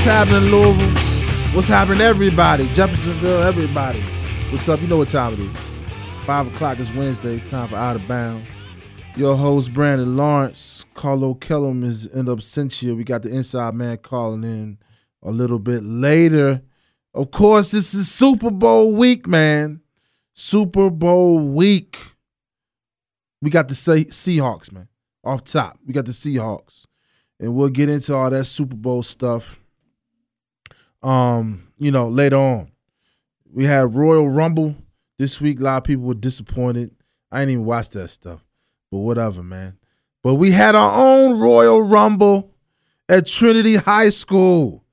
What's happening, Louisville? What's happening, everybody? Jeffersonville, everybody. What's up? You know what time it is. Five o'clock is Wednesday. It's time for Out of Bounds. Your host, Brandon Lawrence. Carlo Kellum is in absentia. We got the inside man calling in a little bit later. Of course, this is Super Bowl week, man. Super Bowl week. We got the Seahawks, man. Off top. We got the Seahawks and we'll get into all that Super Bowl stuff. Um, you know, later on. We had Royal Rumble this week. A lot of people were disappointed. I didn't even watch that stuff, but whatever, man. But we had our own Royal Rumble at Trinity High School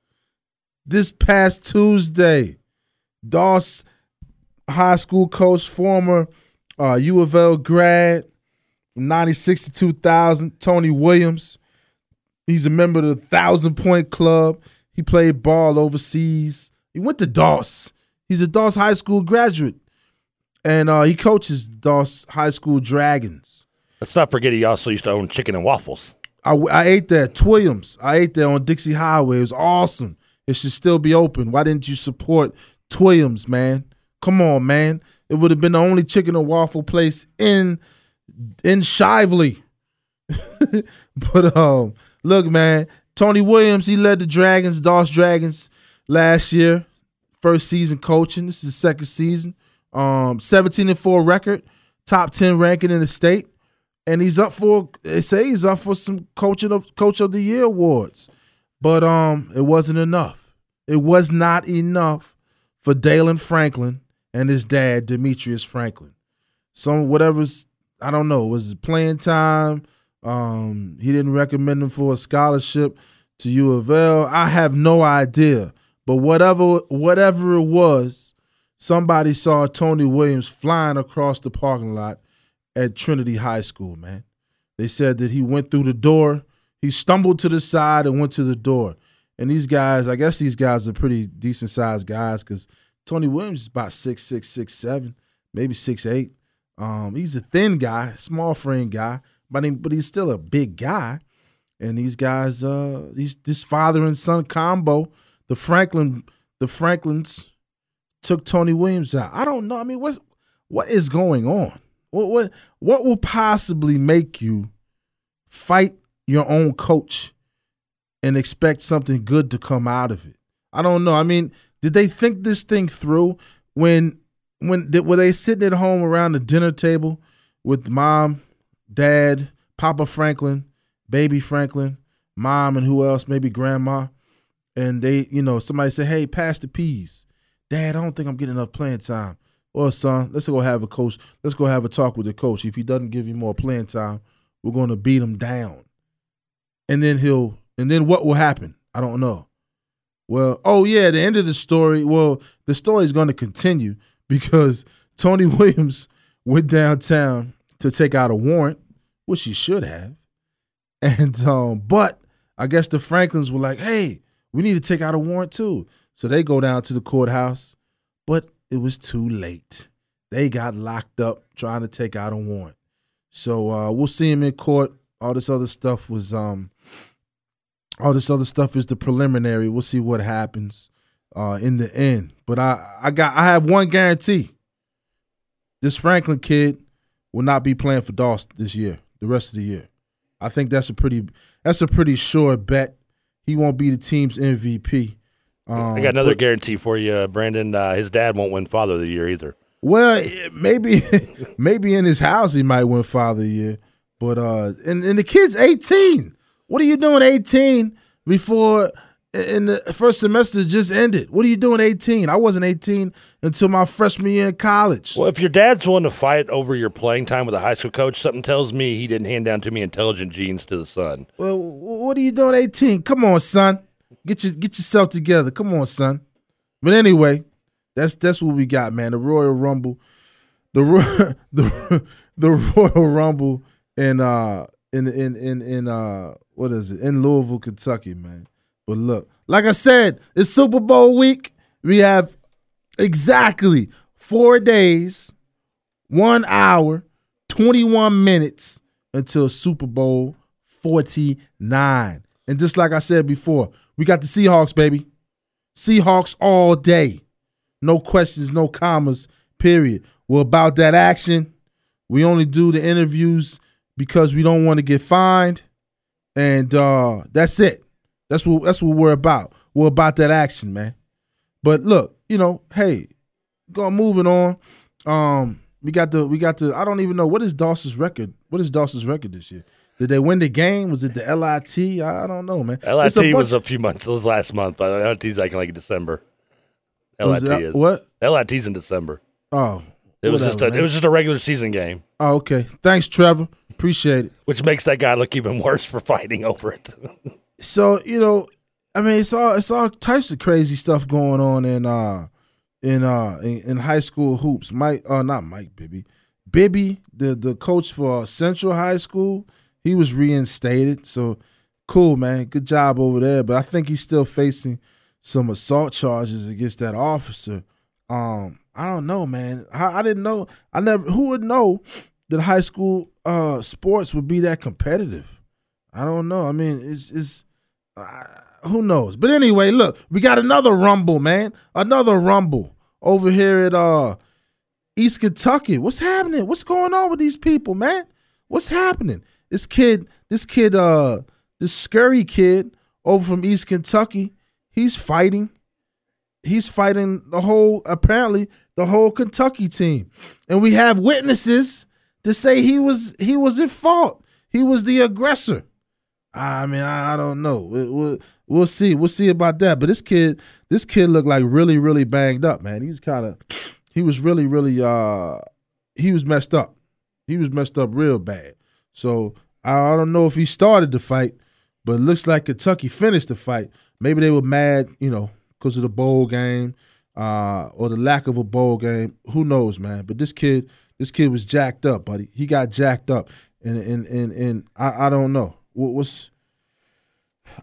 this past Tuesday. Doss High School coach, former uh, U of L grad from 96 to 2000, Tony Williams He's a member of the Thousand Point Club. He played ball overseas. He went to Doss. He's a Doss High School graduate. And uh, he coaches Doss High School Dragons. Let's not forget he also used to own chicken and waffles. I, I ate there at Williams. I ate there on Dixie Highway. It was awesome. It should still be open. Why didn't you support Williams, man? Come on, man. It would have been the only chicken and waffle place in in Shively. but um, Look, man, Tony Williams, he led the Dragons, Doss Dragons last year. First season coaching. This is second season. Um, 17 and 4 record, top 10 ranking in the state. And he's up for they say he's up for some coaching of coach of the year awards. But um it wasn't enough. It was not enough for Dalen Franklin and his dad, Demetrius Franklin. Some whatever's I don't know, was it playing time? Um, he didn't recommend him for a scholarship to U of L. I have no idea. But whatever whatever it was, somebody saw Tony Williams flying across the parking lot at Trinity High School, man. They said that he went through the door, he stumbled to the side and went to the door. And these guys, I guess these guys are pretty decent sized guys because Tony Williams is about six six, six seven, maybe six eight. Um, he's a thin guy, small frame guy, but he, but he's still a big guy. And these guys, uh, these this father and son combo, the Franklin, the Franklins took Tony Williams out. I don't know. I mean, what's what is going on? What what what will possibly make you fight your own coach and expect something good to come out of it? I don't know. I mean, did they think this thing through when when were they sitting at home around the dinner table with mom dad, Papa Franklin, baby Franklin, mom, and who else? Maybe grandma. And they, you know, somebody say, "Hey, pass the peas." Dad, I don't think I'm getting enough playing time. Well, son, let's go have a coach. Let's go have a talk with the coach. If he doesn't give you more playing time, we're going to beat him down. And then he'll. And then what will happen? I don't know. Well, oh yeah, the end of the story. Well, the story is going to continue because Tony Williams went downtown to take out a warrant, which he should have. And um, but I guess the Franklins were like, "Hey, we need to take out a warrant too." So they go down to the courthouse, but it was too late. They got locked up trying to take out a warrant. So uh, we'll see him in court. All this other stuff was um, all this other stuff is the preliminary. We'll see what happens uh, in the end. But I, I got I have one guarantee. This Franklin kid will not be playing for Dawson this year, the rest of the year. I think that's a pretty that's a pretty sure bet. He won't be the team's MVP. Um, I got another but, guarantee for you, Brandon. Uh, his dad won't win Father of the Year either. Well, maybe maybe in his house he might win Father of the Year, but uh, and and the kid's eighteen. What are you doing eighteen before and the first semester just ended. What are you doing 18? I wasn't 18 until my freshman year in college. Well, if your dad's willing to fight over your playing time with a high school coach, something tells me he didn't hand down too many intelligent genes to the son. Well, what are you doing 18? Come on, son. Get your get yourself together. Come on, son. But anyway, that's that's what we got, man. The Royal Rumble. The the the Royal Rumble in uh in in in in uh what is it? In Louisville, Kentucky, man. But look, like I said, it's Super Bowl week. We have exactly four days, one hour, 21 minutes until Super Bowl 49. And just like I said before, We got the Seahawks, baby. Seahawks all day. No questions, no commas, period. We're about that action. We only do the interviews because we don't want to get fined. And uh, that's it. That's what that's what we're about. We're about that action, man. But look, you know, hey, go moving on. Um, we got the we got the I don't even know what is Dawson's record. What is Dawson's record this year? Did they win the game? Was it the LIT? I, don't know, man. LIT a was a few months. It was last month, but LIT's like like in December. LIT that, is what? LIT's in December. Oh, it was just a, it was just a regular season game. Oh, okay. Thanks, Trevor. Appreciate it. Which makes that guy look even worse for fighting over it. so you know, I mean, it's all it's all types of crazy stuff going on in uh in uh in, in high school hoops. Mike, uh, not Mike Bibby, Bibby, the the coach for Central High School he was reinstated. So cool, man. Good job over there. But I think he's still facing some assault charges against that officer. Um, I don't know, man. I, I didn't know. I never. Who would know that high school uh, sports would be that competitive? I don't know. I mean, it's it's. Who knows? But anyway, look, we got another rumble, man. Another rumble over here at uh East Kentucky. What's happening? What's going on with these people, man? What's happening? This kid, this kid, uh, this scurry kid over from East Kentucky, he's fighting. He's fighting the whole, apparently, the whole Kentucky team. And we have witnesses to say he was he was at fault. He was the aggressor. I mean, I, I don't know. We'll, we'll see. We'll see about that. But this kid, this kid looked like really, really banged up, man. He's kind of, he was really, really, uh, he was messed up. He was messed up real bad. So I don't know if he started the fight, but it looks like Kentucky finished the fight. Maybe they were mad, you know, because of the bowl game uh, or the lack of a bowl game. Who knows, man? But this kid, this kid was jacked up, buddy. He got jacked up, and and and and I, I don't know what's.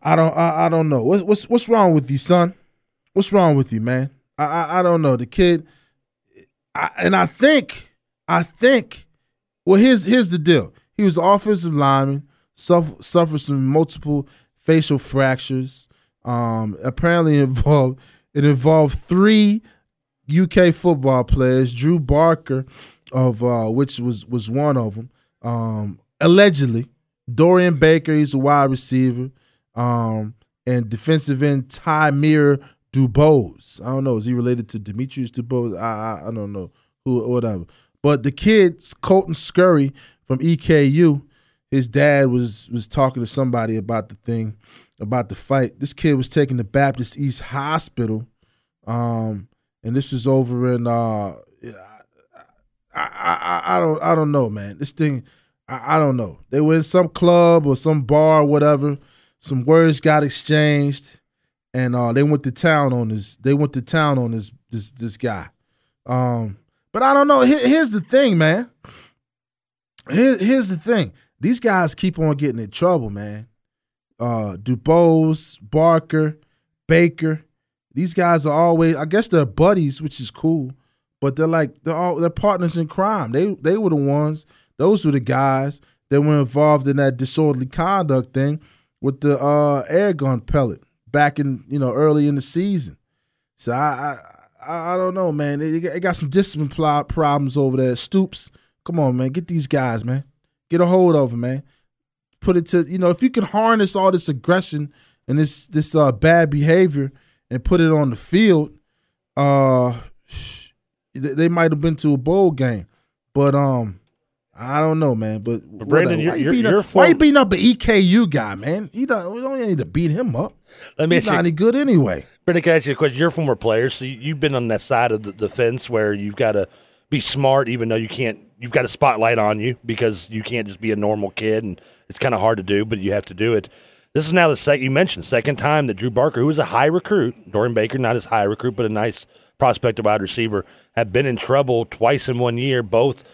I don't I, I don't know what, what's what's wrong with you, son. What's wrong with you, man? I I, I don't know. The kid, I, and I think I think. Well, here's here's the deal. He was offensive lineman, suffer, suffered some multiple facial fractures. Um, apparently involved it involved three UK football players. Drew Barker, of uh, which was was one of them. Um, allegedly, Dorian Baker, he's a wide receiver, um, and defensive end Tymere Dubose. I don't know. Is he related to Demetrius Dubose? I, I I don't know who whatever. But the kids, Colton Scurry, from EKU. His dad was was talking to somebody about the thing, about the fight. This kid was taken to Baptist East Hospital, um, and this was over in uh, I, I, I don't I don't know, man. This thing, I, I don't know. They were in some club or some bar, or whatever. Some words got exchanged, and uh, they went to town on this. They went to town on this this this guy. Um, but I don't know. Here, here's the thing, man. Here, here's the thing: these guys keep on getting in trouble, man. Uh, Dubose, Barker, Baker. These guys are always, I guess, they're buddies, which is cool. But they're like they're all they're partners in crime. They they were the ones. Those were the guys that were involved in that disorderly conduct thing with the uh, air gun pellet back in you know early in the season. So I I, I don't know, man. They, got some discipline problems over there. Stoops Come on, man. Get these guys, man. Get a hold of them, man. Put it to you know if you can harness all this aggression and this this uh, bad behavior and put it on the field, uh, they might have been to a bowl game, but um. I don't know, man, but, but Brandon, why, you're, you you're, up, why you beating up an EKU guy, man? He don't, we don't need to beat him up. Let me He's not you, any good anyway. Brandon, can I ask you a question? You're a former player, so you, have been on that side of the, the fence where you've got to be smart, even though you can't you've got a spotlight on you because you can't just be a normal kid, and it's kind of hard to do, but you have to do it. This is now the second you mentioned second time that Drew Barker, who was a high recruit, Dorian Baker, not as high recruit, but a nice prospect of wide receiver, have been in trouble twice in one year, both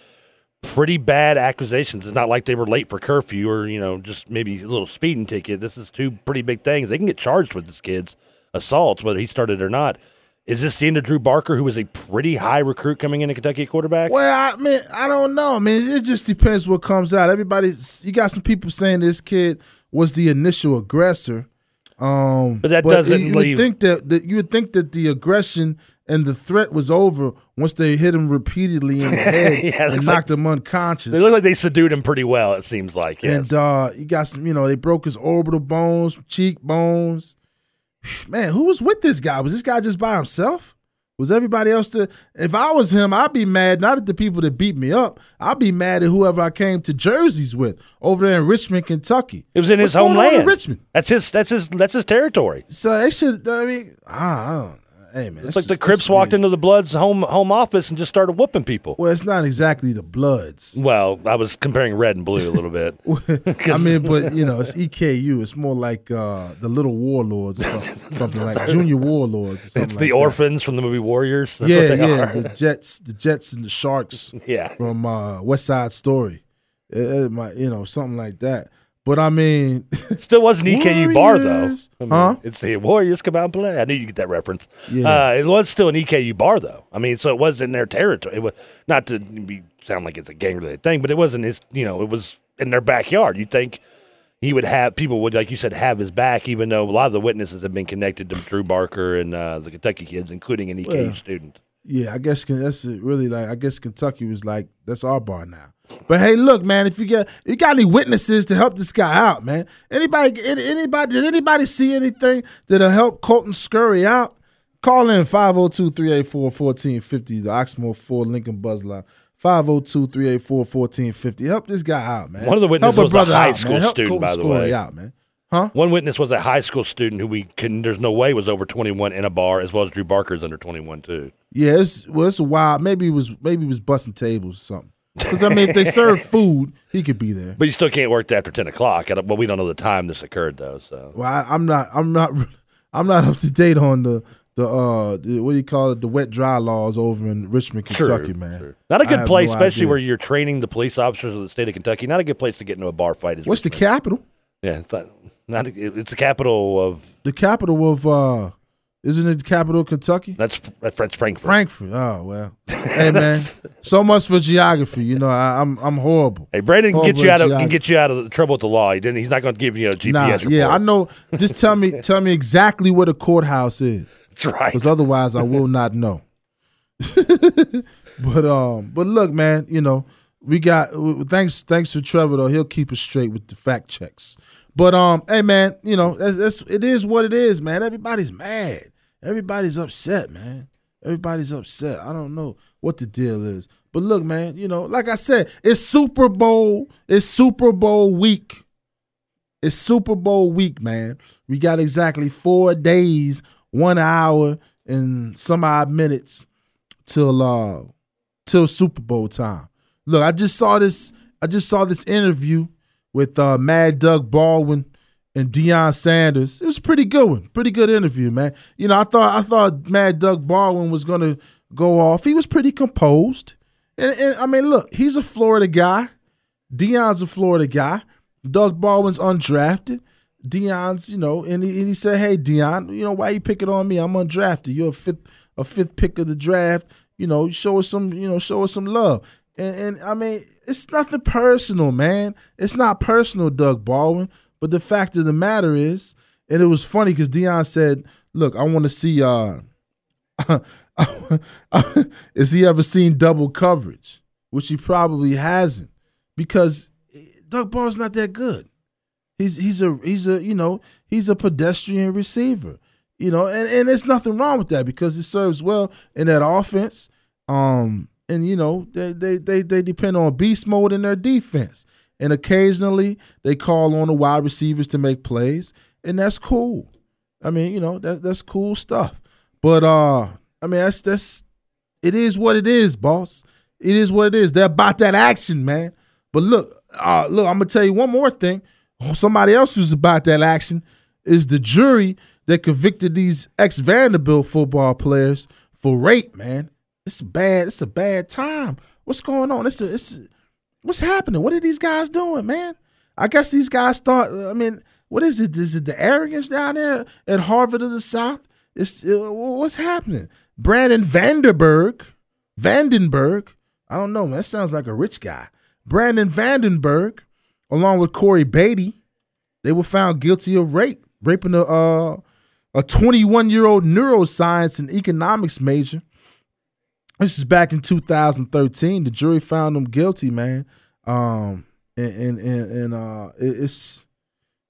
pretty bad accusations. It's not like they were late for curfew or, you know, just maybe a little speeding ticket. This is two pretty big things. They can get charged with this kid's assaults, whether he started or not. Is this the end of Drew Barker, who was a pretty high recruit coming into Kentucky quarterback? Well, I mean, I don't know. I mean, it just depends what comes out. Everybody, you got some people saying this kid was the initial aggressor. Um, But that doesn't you leave- would think that, that you would think that the aggression and the threat was over once they hit him repeatedly in the head Yeah, and knocked him unconscious. They look like they subdued him pretty well. It seems like. Yes. And uh, you got some, you know, they broke his orbital bones, cheekbones. Man, who was with this guy? Was this guy just by himself? Was everybody else to? If I was him, I'd be mad not at the people that beat me up. I'd be mad at whoever I came to jerseys with over there in Richmond, Kentucky. it was in What's his homeland. Richmond. That's his. That's his. That's his territory. So they should. I mean, I don't. Hey man, It's like the Crips walked into the Bloods' home home office and just started whooping people. Well, it's not exactly the Bloods. Well, I was comparing red and blue a little bit. I mean, but you know, it's EKU. It's more like uh, the Little Warlords or something, something like Junior Warlords. Or something It's like the that. orphans from the movie Warriors. That's yeah, what they yeah, are. the Jets, the Jets and the Sharks Yeah. from uh, West Side Story. It, it might, you know, something like that. But I mean, Still wasn't EKU bar though. I mean, Huh? It's the Warriors come out and play. I knew you get that reference. Yeah. Uh, it was still an EKU bar though. I mean, so it was in their territory. It was not to be sound like it's a gang related thing, but it wasn't his. You know, it was in their backyard. You think he would have people would like you said have his back, even though a lot of the witnesses have been connected to Drew Barker and uh, the Kentucky kids, including an EKU Well, student. Yeah, I guess that's really like I guess Kentucky was like that's our bar now. But hey, look, man, if you get you got any witnesses to help this guy out, man? Anybody, anybody, did anybody see anything that'll help Colton Scurry out? Call in 502-384-1450, the Oxmoor Ford Lincoln Buzz Line. 502-384-1450. Help this guy out, man. One of the witnesses Help a was a brother high out, school man. Help student, Colton by the Scurry way. out, man. One witness was a high school student who we can. There's no way was over 21 in a bar, as well as Drew Barker's under 21 too. Yeah, it's well, it's a wild. Maybe he was maybe he was busting tables or something. Because I mean, if they serve food, he could be there. But you still can't work there after 10 o'clock. But Well, we don't know the time this occurred though. So Well, I, I'm not. I'm not. I'm not up to date on the the uh the, what do you call it the wet dry laws over in Richmond, Kentucky, man. True. Not a good place, no especially idea. where you're training the police officers of the state of Kentucky. Not a good place to get into a bar fight. Is What's the capital? Yeah, it's not. Not it's the capital of The capital of uh, isn't it the capital of Kentucky? that's that's Frankfort. Frankfort. Oh well. hey man, so much for geography. You know, I, I'm I'm horrible. Hey, Brandon can get you out of geography. can get you out of the trouble with the law. He didn't. He's not going to give you a GPS Nah, report. yeah, I know. Just tell me, tell me exactly where the courthouse is. That's right. because otherwise I will not know. but um, but look, man, you know we got thanks thanks to Trevor though he'll keep us straight with the fact checks. But um, hey man, you know that's, that's it is what it is, man. Everybody's mad, everybody's upset, man. Everybody's upset. I don't know what the deal is, but look, man, you know, like I said, it's Super Bowl, it's Super Bowl week. It's Super Bowl week, man. We got exactly four days, one hour, and some odd minutes till uh till Super Bowl time. Look, I just saw this. I just saw this interview with uh, Mad Doug Baldwin and Deion Sanders. It was a pretty good one. Pretty good interview, man. You know, I thought I thought Mad Doug Baldwin was gonna go off. He was pretty composed. And, and I mean, look, he's a Florida guy. Deion's a Florida guy. Doug Baldwin's undrafted. Deion's, you know, and he, and he said, "Hey, Deion, you know why you picking on me? I'm undrafted. You're a fifth a fifth pick of the draft. You know, show us some, you know, show us some love." And, and I mean, it's nothing personal, man. It's not personal, Doug Baldwin. But the fact of the matter is, and it was funny because Deion said, "Look, I want to see. uh Has he ever seen double coverage?" Which he probably hasn't, because Doug Baldwin's not that good. He's he's a he's a you know he's a pedestrian receiver, you know, and and there's nothing wrong with that because it serves well in that offense. Um, and you know they they they they depend on beast mode in their defense, and occasionally they call on the wide receivers to make plays, and that's cool. I mean, you know that that's cool stuff. But uh, I mean that's that's it is what it is, boss. It is what it is. They're about that action, man. But look, uh, look, I'm gonna tell you one more thing. Oh, Somebody else who's about that action is the jury that convicted these ex Vanderbilt football players for rape, man. It's bad. It's a bad time. What's going on? It's a, it's a- what's happening? What are these guys doing, man? I guess these guys thought. I mean, what is it? Is it the arrogance down there at Harvard of the South? It's uh, what's happening? Brandon Vanderberg, Vandenberg. I don't know, man. That sounds like a rich guy. Brandon Vandenberg, along with Cory Batey, they were found guilty of rape raping a uh, a 21 year old neuroscience and economics major. This is back in 2013. The jury found him guilty, man. Um, and and and, and uh, it's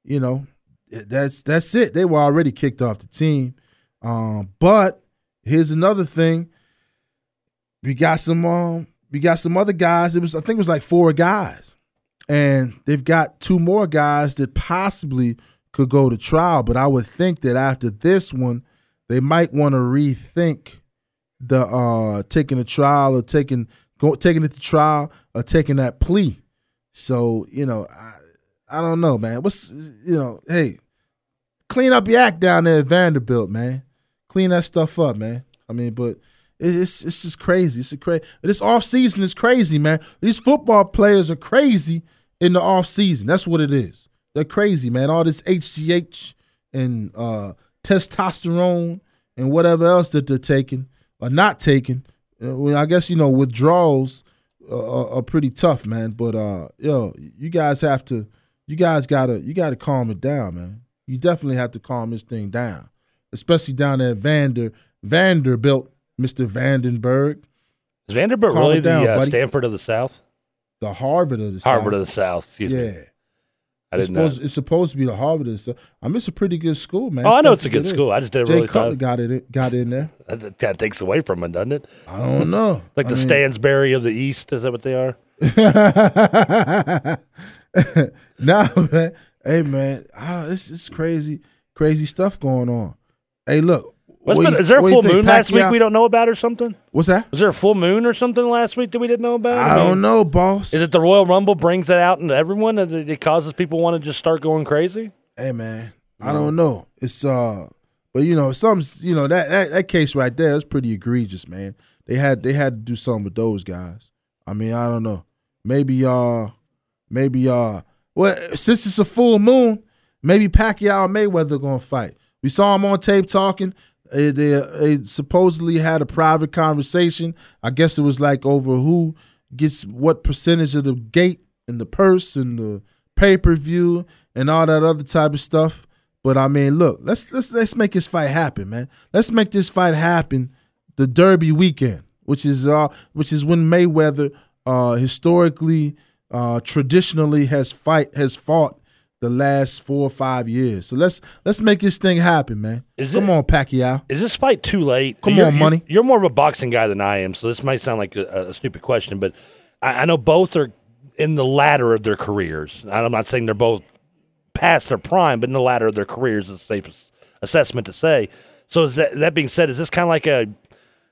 you know that's that's it. They were already kicked off the team. Um, but here's another thing. We got some um, we got some other guys. It was I think it was like four guys, and they've got two more guys that possibly could go to trial. But I would think that after this one, they might want to rethink the uh taking a trial or taking go, taking it to trial or taking that plea. So you know, I, I don't know, man. What's you know, hey, clean up your act down there at Vanderbilt, man. Clean that stuff up, man. I mean, but it's it's just crazy. It's crazy. This off season is crazy, man. These football players are crazy in the off season. That's what it is. They're crazy, man. All this HGH and uh, testosterone and whatever else that they're taking or not taken. Uh, well, I guess you know withdrawals uh, are pretty tough, man. But uh, yo, you guys have to, you guys gotta, you gotta calm it down, man. You definitely have to calm this thing down, especially down at Vander Vanderbilt, Mister Vandenberg. Is Vanderbilt Calm really down, the uh. Stanford of the South? The Harvard of the Harvard South. of the South. Excuse yeah. me. I It's supposed, it's supposed to be the Harvard the South. I mean, it's a pretty good school, man. Oh, I know it's a good get in. school. I just didn't Jay really Cutler got it. Got in there. that kind of takes away from it, doesn't it? I don't know. Like the I mean- Stansberry of the East. Is that what they are? nah, man. Hey, man. I don't, it's it's crazy, crazy stuff going on. Hey, look. What's what been, you- is there a full think, moon last week we don't know about or something? What's that? Was there a full moon or something last week that we didn't know about? I mean, don't know, boss. Is it the Royal Rumble brings that out into everyone and it causes people want to just start going crazy? Hey, man. I don't know. It's uh, but you know, some you know that that, that case right there is pretty egregious, man. They had they had to do something with those guys. I mean, I don't know. Maybe uh, maybe uh, well, since it's a full moon, maybe Pacquiao and Mayweather gonna fight. We saw him on tape talking. They, they, they supposedly had a private conversation. I guess it was like over who gets what percentage of the gate and the purse and the pay per view and all that other type of stuff. But I mean, look, let's let's let's make this fight happen, man. Let's make this fight happen the Derby weekend, which is uh which is when Mayweather uh historically uh traditionally has fight has fought the last four or five years. So let's let's make this thing happen, man. Is Come it- on, Pacquiao. Is this fight too late? Come You're- on, you're- money. You're, more of a boxing guy than I am, so this might sound like a, a stupid question, but I, I know both are in the latter of their careers. I'm not saying they're both past their prime, but in the latter of their careers is the safest assessment to say. So is that that being said, is this kind of like a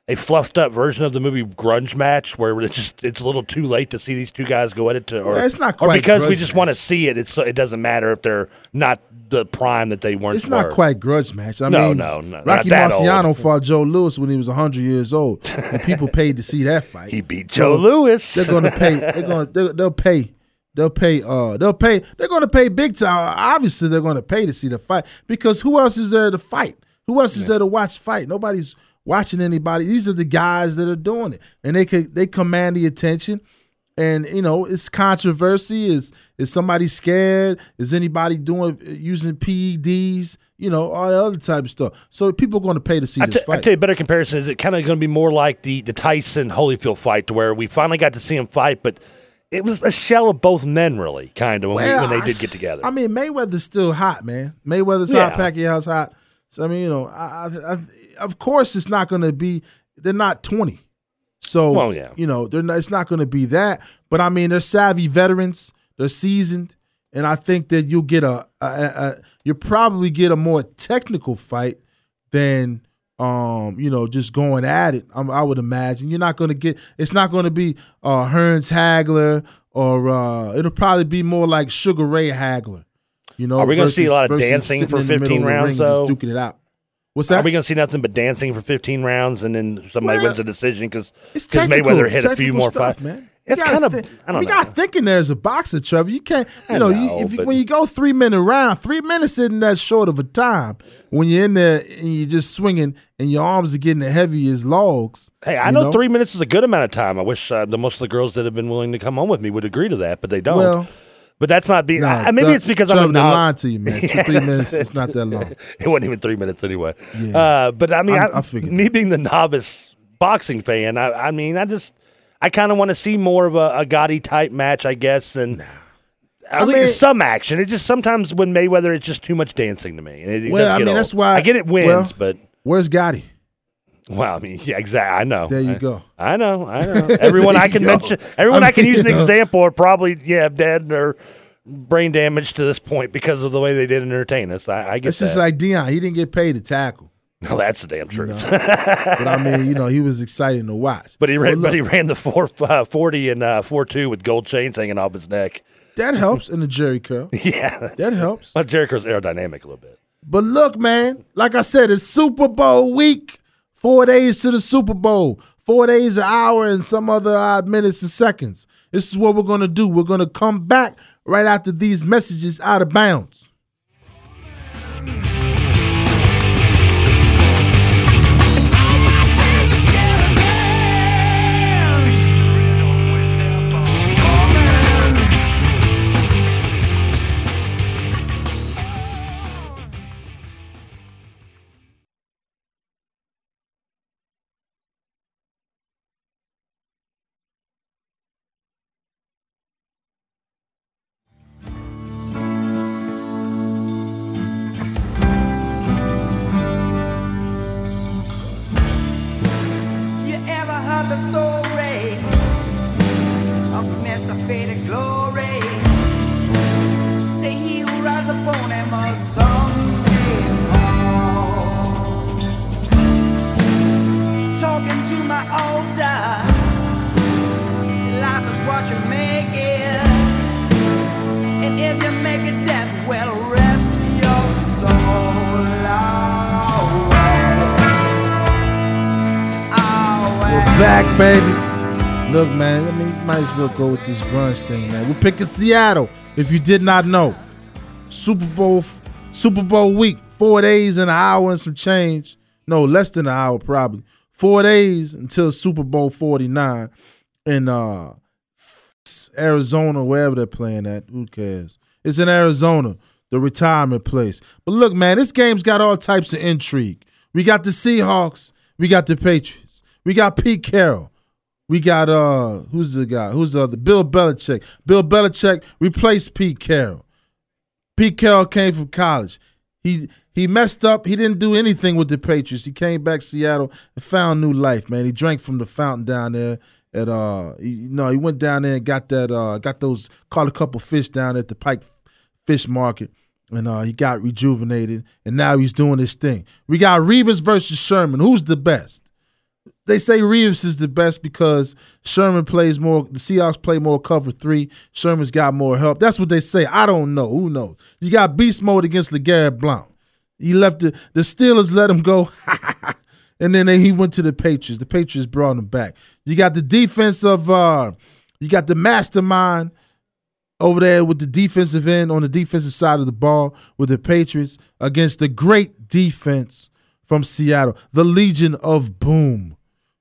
a fluffed up version of the movie Grudge Match, where it's just it's a little too late to see these two guys go at it, to, or it's not quite or because we just want to see it. It's it doesn't matter if they're not the prime that they weren't. It's not were. quite grudge match. I No, mean, no, no, not Rocky Marciano old. fought Joe Louis when he was 100 years old, and people paid to see that fight. He beat So Joe Louis. They're going to pay. They're going. to They'll, they'll pay. They'll pay. Uh, they'll pay. They're going to pay big time. Obviously, they're going to pay to see the fight because who else is there to fight? Who else is there to watch fight? Nobody's watching anybody. These are the guys that are doing it, and they could they command the attention. And you know, it's controversy. Is is somebody scared? Is anybody doing using PEDs? You know, all the other type of stuff. So people are going to pay to see I this t- I fight. tell you, a better comparison is it kind of going to be more like the the Tyson Holyfield fight, to where we finally got to see him fight, but it was a shell of both men, really, kind of when, we, when they did get together. I mean, Mayweather's still hot, man. Mayweather's Yeah. hot. Pacquiao's hot. So I mean, you know, I, I, I, of course, it's not going to be. They're not twenty, so Well, yeah. you know, they're not, it's not going to be that. But I mean, they're savvy veterans. They're seasoned, and I think that you'll get a, a, a, you'll probably get a more technical fight than. Um, you know, just going at it. i I would imagine you're not going to get. It's not going to be uh, Hearns Hagler, or uh, it'll probably be more like Sugar Ray Hagler. You know, Are we gonna see a lot of dancing for in 15 rounds, just though? duking it out. What's that? Are we going to see nothing but dancing for 15 rounds and then somebody Well, wins a decision because Mayweather hit a few more stuff, fights? man. It's kind of I don't you know. got thinking there as a boxer, Trevor. You can't, you know, know, you, if you, when you go three minute round, three minutes isn't that short of a time. When you're in there and you're just swinging and your arms are getting heavy as logs. Hey, I you know, three minutes is a good amount of time. I wish uh, the most of the girls that have been willing to come home with me would agree to that, but they don't. Well, But that's not being. Nah, I- maybe that- it's because I'm a they're lying to you, man. Two, three minutes, it's not that long. it wasn't even three minutes anyway. Yeah. Uh, but I mean, I- I, I me being the novice boxing fan, I, I mean, I just, I kind of want to see more of a, a Gatti type match, I guess, and at I least mean- some action. It just sometimes when Mayweather, it's just too much dancing to me. It, it Well, I mean, old. that's why- I get it wins, well- but Where's Gatti? Well, I mean, yeah, exactly. I know. There you I, go. I know. I know. Everyone I can go. mention, everyone I I, can use an you know. example are probably yeah dead or brain damage to this point because of the way they did entertain us. I, I get It's that. just like Deion. He didn't get paid to tackle. no, that's the damn truth. But I mean, you know, he was exciting to watch. But he ran, look, but he ran the four uh, forty and uh, four two with gold chains hanging off his neck. that helps in the Jheri curl. Yeah, That helps. well, Jericho's aerodynamic a little bit. But look, man, like I said, it's Super Bowl week. Four days to the Super Bowl. Four days, an hour, and some other odd minutes and seconds. This is what we're going to do. We're going to come back right after these messages out of bounds. Back, baby. Look, man, I mean, might as well go with this grunge thing, man. We're picking Seattle. If you did not know, Super Bowl, Super Bowl week, four days and an hour and some change. No, less than an hour probably. Four days until Super Bowl forty nine in uh, Arizona, wherever they're playing at. Who cares? It's in Arizona, the retirement place. But look, man, this game's got all types of intrigue. We got the Seahawks. We got the Patriots. We got Pete Carroll. We got uh who's the guy? Who's the other? Bill Belichick. Bill Belichick replaced Pete Carroll. Pete Carroll came from college. He he messed up. He didn't do anything with the Patriots. He came back to Seattle and found new life, man. He drank from the fountain down there at uh he, no, he went down there and got that uh got those caught a couple fish down at the Pike Fish Market. And uh, he got rejuvenated, and now he's doing his thing. We got Revis versus Sherman. Who's the best? They say Revis is the best because Sherman plays more. The Seahawks play more cover three. Sherman's got more help. That's what they say. I don't know. Who knows? You got beast mode against LeGarrette Blount. He left the the Steelers let him go, and then they, he went to the Patriots. The Patriots brought him back. You got the defense of uh, you got the mastermind over there with the defensive end on the defensive side of the ball with the Patriots against the great defense from Seattle, the Legion of Boom.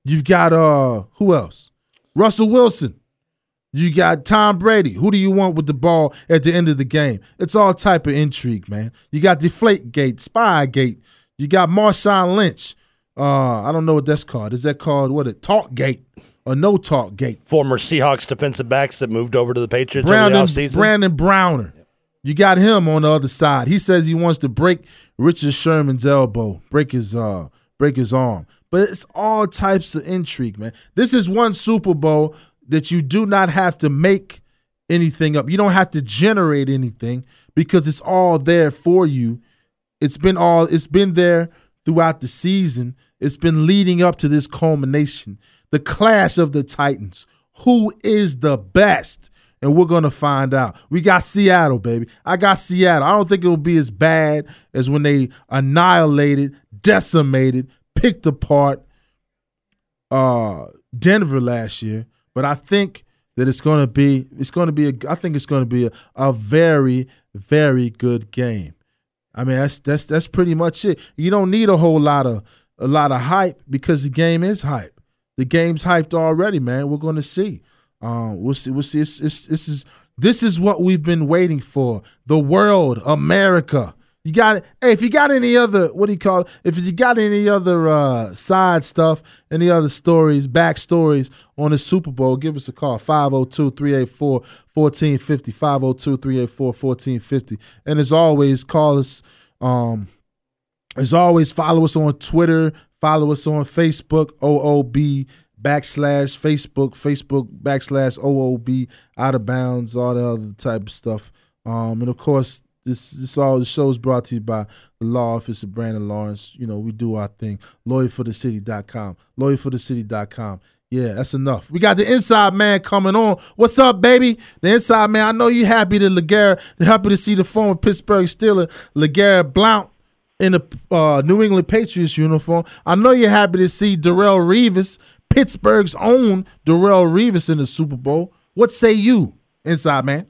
You've got uh who else? Russell Wilson. You got Tom Brady. Who do you want with the ball at the end of the game? It's all type of intrigue, man. You got Deflategate, Spygate. You got Marshawn Lynch. Uh, I don't know what that's called. Is that called what? A Talkgate or No Talkgate? Former Seahawks defensive backs that moved over to the Patriots Brandon, the offseason. Brandon Browner. You got him on the other side. He says he wants to break Richard Sherman's elbow, break his uh, break his arm. But it's all types of intrigue, man. This is one Super Bowl that you do not have to make anything up. You don't have to generate anything because it's all there for you. It's been all it's been there throughout the season. It's been leading up to this culmination. The clash of the Titans. Who is the best? And we're gonna find out. We got Seattle, baby. I got Seattle. I don't think it'll be as bad as when they annihilated, decimated, picked apart uh Denver last year. But I think that it's gonna be it's gonna be a I think it's gonna be a, a very, very good game. I mean that's that's that's pretty much it. You don't need a whole lot of a lot of hype because the game is hype. The game's hyped already, man. We're gonna see. Um, we'll see. We'll see. It's, it's, this is This is what we've been waiting for. The world, America. You got it. Hey, if you got any other, what do you call it? If you got any other uh, side stuff, any other stories, back stories on the Super Bowl, give us a call 502 384 1450. 502 384 1450. And as always, call us. Um, as always, follow us on Twitter, follow us on Facebook, OOB backslash Facebook, Facebook backslash OOB out of bounds, all the other type of stuff. Um, and of course, this this all the show is brought to you by the law office of Brandon Lawrence. You know, we do our thing. Lawyerforthecity.com. Lawyerforthecity.com. Yeah, that's enough. We got the inside man coming on. What's up, baby? The inside man. I know you happy to LeGarrette, happy to see the former Pittsburgh Steeler, LeGarrette Blount, in the uh, New England Patriots uniform. I know you're happy to see Darrelle Revis, Pittsburgh's own Darrelle Revis in the Super Bowl. What say you, inside man?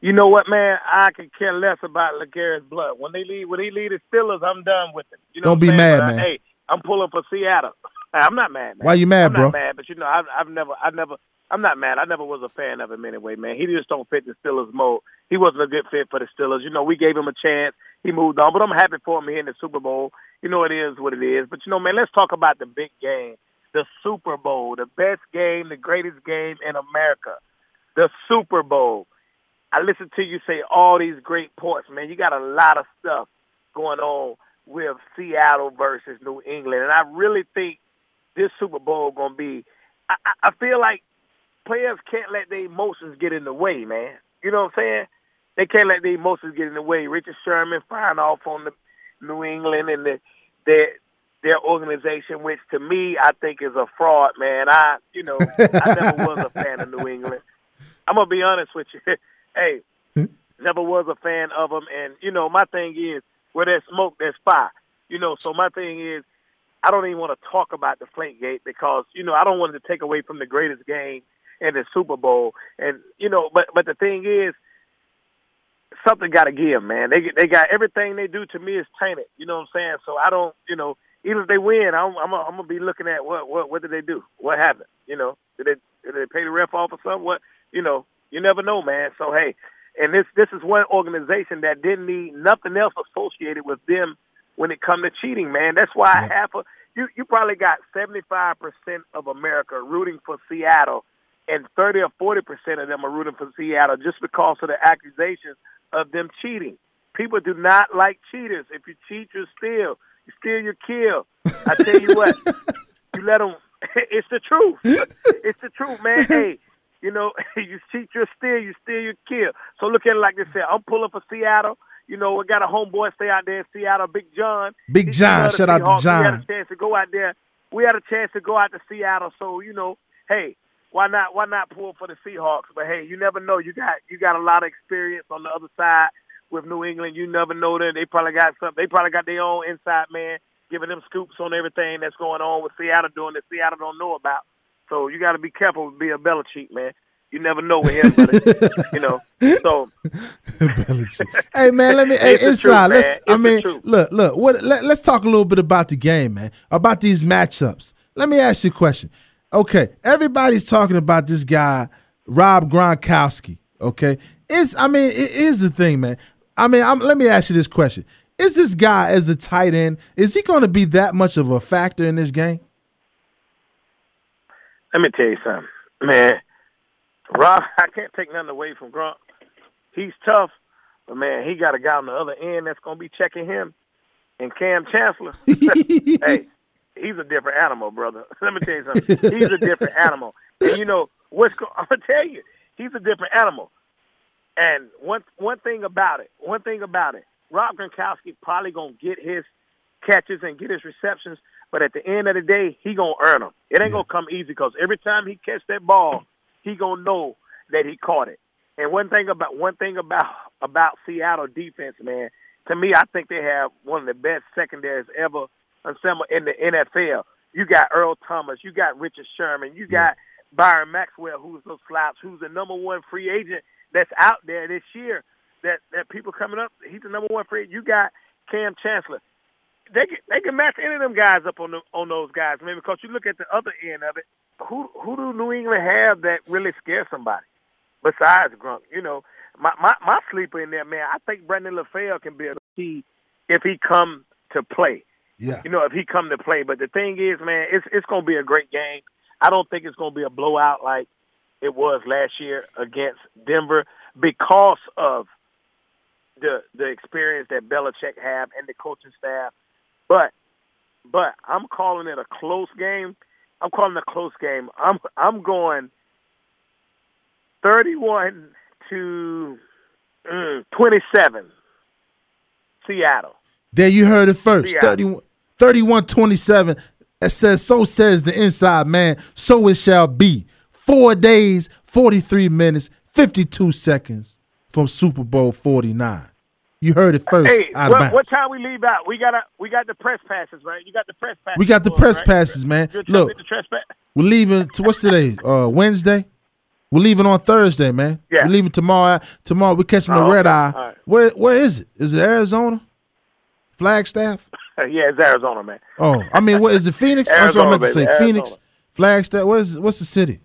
You know what, man? I could care less about LeGarrette Blount. When they leave, when he lead the Steelers, I'm done with it. You know Don't be saying? mad, But I- man. hey, I'm pulling for Seattle. I'm not mad, man. Why you mad, I'm bro? not mad, but you know, I've, I've never, I never, I'm not mad. I never was a fan of him anyway, man. He just don't fit the Steelers mold. He wasn't a good fit for the Steelers. You know, we gave him a chance. He moved on, but I'm happy for him here in the Super Bowl. You know, it is what it is. But you know, man, let's talk about the big game, the Super Bowl, the best game, the greatest game in America, the Super Bowl. I listened to you say all these great points, man. You got a lot of stuff going on with Seattle versus New England, and I really think this Super Bowl going to be. I, I I feel like players can't let their emotions get in the way, man. You know what I'm saying? They can't let their emotions get in the way. Richard Sherman firing off on the New England and the, their their organization, which to me I think is a fraud, man. I you know I never was a fan of New England. I'm gonna be honest with you. Hey, hmm? never was a fan of them, and you know my thing is where there's smoke, there's fire. You know, so my thing is I don't even want to talk about the Gate because you know I don't want to take away from the greatest game in the Super Bowl, and you know, but but the thing is something got to give, man. They they got everything they do to me is tainted. You know what I'm saying? So I don't, you know, even if they win, I'm I'm, I'm gonna be looking at what what what did they do? What happened? You know, did they did they pay the ref off or something? What you know? You never know, man. So hey, and this this is one organization that didn't need nothing else associated with them when it come to cheating, man. That's why Yeah. half of you you probably got 75 percent of America rooting for Seattle, and 30 or 40 percent of them are rooting for Seattle just because of the accusations of them cheating. People do not like cheaters. If you cheat, you steal. You steal, you kill. I tell you what, you let them. It's the truth. It's the truth, man. Hey, you know, you cheat, you steal. You steal, you kill. So look at it like they here. I'm pulling for Seattle. You know, we got a homeboy stay out there in Seattle, Big John. Big John. Shout out to John. We had a chance to go out there. We had a chance to go out to Seattle. So you know, hey, why not? Why not pull for the Seahawks? But hey, you never know. You got you got a lot of experience on the other side with New England. You never know that they probably got some. They probably got their own inside man giving them scoops on everything that's going on with Seattle doing that Seattle don't know about. So you got to be careful with being a Belichick, man. You never know with him, but, you know. So hey man, let me hey, It's inside. truth, let's. I It's the mean, look, look. What? Let, let's talk a little bit about the game, man. About these matchups. Let me ask you a question. Okay, everybody's talking about this guy, Rob Gronkowski. Okay, is I mean, it is the thing, man. I mean, I'm, let me ask you this question: Is this guy as a tight end? Is he going to be that much of a factor in this game? Let me tell you something, man. Rob, I can't take nothing away from Gronk. He's tough, but man, he got a guy on the other end that's gonna be checking him, and Kam Chancellor. hey, he's a different animal, brother. Let me tell you something. He's a different animal, and you know what's? I'm gonna tell you, he's a different animal. And one one thing about it, one thing about it, Rob Gronkowski probably gonna get his catches and get his receptions, but at the end of the day, he gonna earn them. It ain't gonna come easy because every time he catch that ball, he gonna know that he caught it. And one thing about one thing about about Seattle defense, man, to me, I think they have one of the best secondaries ever assembled in the NFL. You got Earl Thomas, you got Richard Sherman, you got Byron Maxwell, who's no slouch, who's the number one free agent that's out there this year. That that people coming up, he's the number one free. You got Kam Chancellor. They can, they can match any of them guys up on the, on those guys, man. Because you look at the other end of it, who who do New England have that really scares somebody? besides Gronk. You know, my my, my sleeper in there, man. I think Brandon LaFell can be a key if he come to play. Yeah. You know, if he come to play. But the thing is, man, it's it's going to be a great game. I don't think it's going to be a blowout like it was last year against Denver because of the the experience that Belichick have and the coaching staff. But but I'm calling it a close game. I'm calling it a close game. I'm I'm going 31 to mm, 27. Seattle. There you heard it first. Yeah. 31 31 27. It says, So says the inside man, so it shall be. Four days, 43 minutes, 52 seconds from Super Bowl 49. You heard it first. Hey, what, what time we leave out? We got a, we got the press passes, right? You got the press passes. We got the press right? passes, man. Good Look. the press pass. We're leaving. To, what's today? Uh, Wednesday. We're leaving on Thursday, man. Yeah. We're leaving tomorrow. Tomorrow we're catching the Oh, red okay. eye. Right. Where Where is it? Is it Arizona? Flagstaff? yeah, it's Arizona, man. Oh, I mean, what is it? Phoenix? That's what I Arizona, meant to say. baby, Phoenix, Flagstaff. What's What's the city?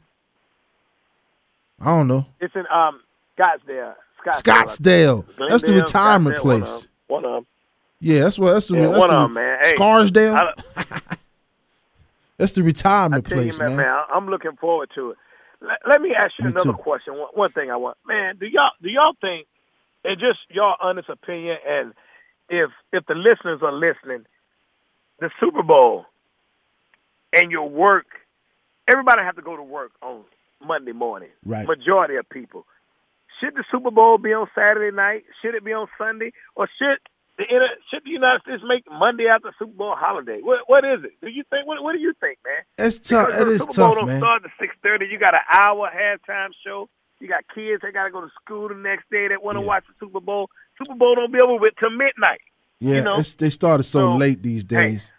I don't know. It's in um Scottsdale. Scottsdale. Scottsdale. That's the retirement Scottsdale, one of place. them. One of them. Yeah, that's what. That's the. Yeah, that's one the of 'em, man. Hey, Scarsdale. I, that's the retirement place, man, man. man, I'm looking forward to it. Let, let me ask you Me another too. question. One, one thing I want, man, do y'all do y'all think, and just y'all honest opinion, and if if the listeners are listening, the Super Bowl and your work, everybody have to go to work on Monday morning. Right. Majority of people. Should the Super Bowl be on Saturday night? Should it be on Sunday? Or should the should the United States make Monday after Super Bowl holiday? What what is it? Do you think? What what do you think, man? It's tough. It the is Super Bowl tough, don't man. start at six thirty. You got an hour halftime show. You got kids that got to go to school the next day that want to Yeah. watch the Super Bowl. Super Bowl don't be over with till midnight. Yeah, you know? it's, they started so, So, late these hey. days.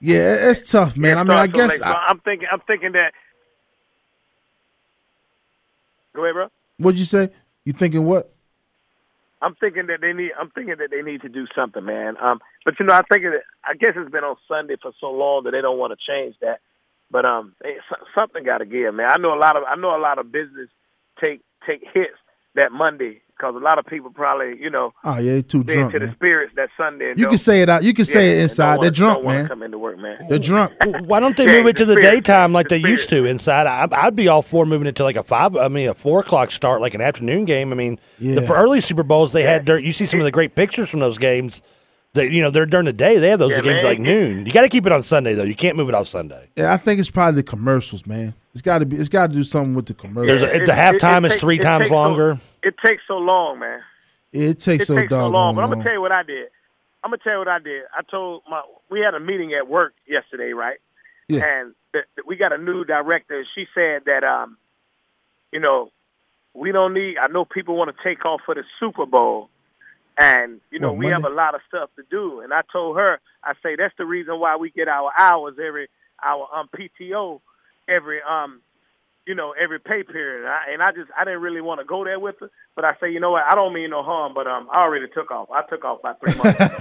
Yeah, it's tough, man. It I mean, I so guess. So I, I'm thinking. I'm thinking that. Go ahead, bro. What'd you say? You thinking what? I'm thinking that they need. I'm thinking that they need to do something, man. Um, but you know, I think that I guess it's been on Sunday for so long that they don't want to change that. But um, they, something got to give, man. I know a lot of I know a lot of business take take hits that Monday because a lot of people probably you know Oh yeah, they too drunk, to the spirits that Sunday. You can say it out. You can say yeah, it inside. don't They're drunk, man. Come into work, man. They're drunk. Why don't they Yeah, move it to the the daytime like The they used to inside? I, I'd be all for moving it to like a five. I mean, a four o'clock start, like an afternoon game. I mean, Yeah. the for early Super Bowls they had. During, you see some of the great pictures from those games. That you know they're during the day. They have those Yeah, games man. like noon. You got to keep it on Sunday though. You can't move it off Sunday. Yeah, I think it's probably the commercials, man. It's got to be. It's got to do something with the commercials. There's a- It- the it- halftime it is three it times takes so- longer. It takes so long, man. it takes it so takes so long. But I'm gonna tell you what I did. I'm gonna tell you what I did. I told my we had a meeting at work yesterday, right? Yeah. And th- th- we got a new director. She said that um, you know, we don't need. I know people want to take off for the Super Bowl, and you know we have a lot of stuff to do. And I told her, I say that's the reason why we get our hours every our um PTO every um you know, every pay period. And I, and I just, I didn't really want to go there with her, but I say, you know what, I don't mean no harm, but um, I already took off. I took off about three months ago.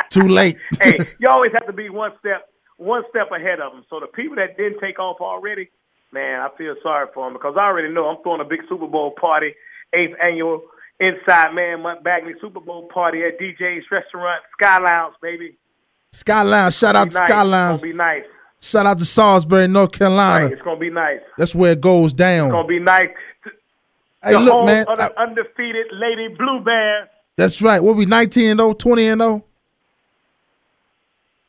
Too late. hey, you always have to be one step, one step ahead of them. So the people that didn't take off already, man, I feel sorry for them because I already know I'm throwing a big Super Bowl party, eighth annual Inside Man Month Bagley Super Bowl party at DJ's Restaurant, Sky Lounge, baby. Sky Lounge. Shout out to nice. Sky Lounge. be nice. Shout out to Salisbury, North Carolina. Right, it's gonna be nice. That's where it goes down. It's gonna be nice. Hey, the look, man. I- undefeated Lady Blue Bears. that's right. What are we 19 and 0, 20 and oh?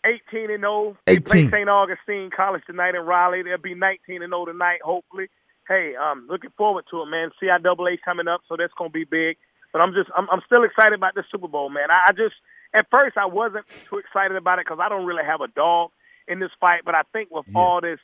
0? 18 and 0. They 18. play St. Augustine College tonight in Raleigh. They'll be 19 and 0 tonight, hopefully. Hey, um, looking forward to it, man. CIAA coming up, so that's gonna be big. But I'm just, I'm, I'm still excited about the Super Bowl, man. I, I just, at first, I wasn't too excited about it because I don't really have a dog in this fight. But I think with Yeah. all this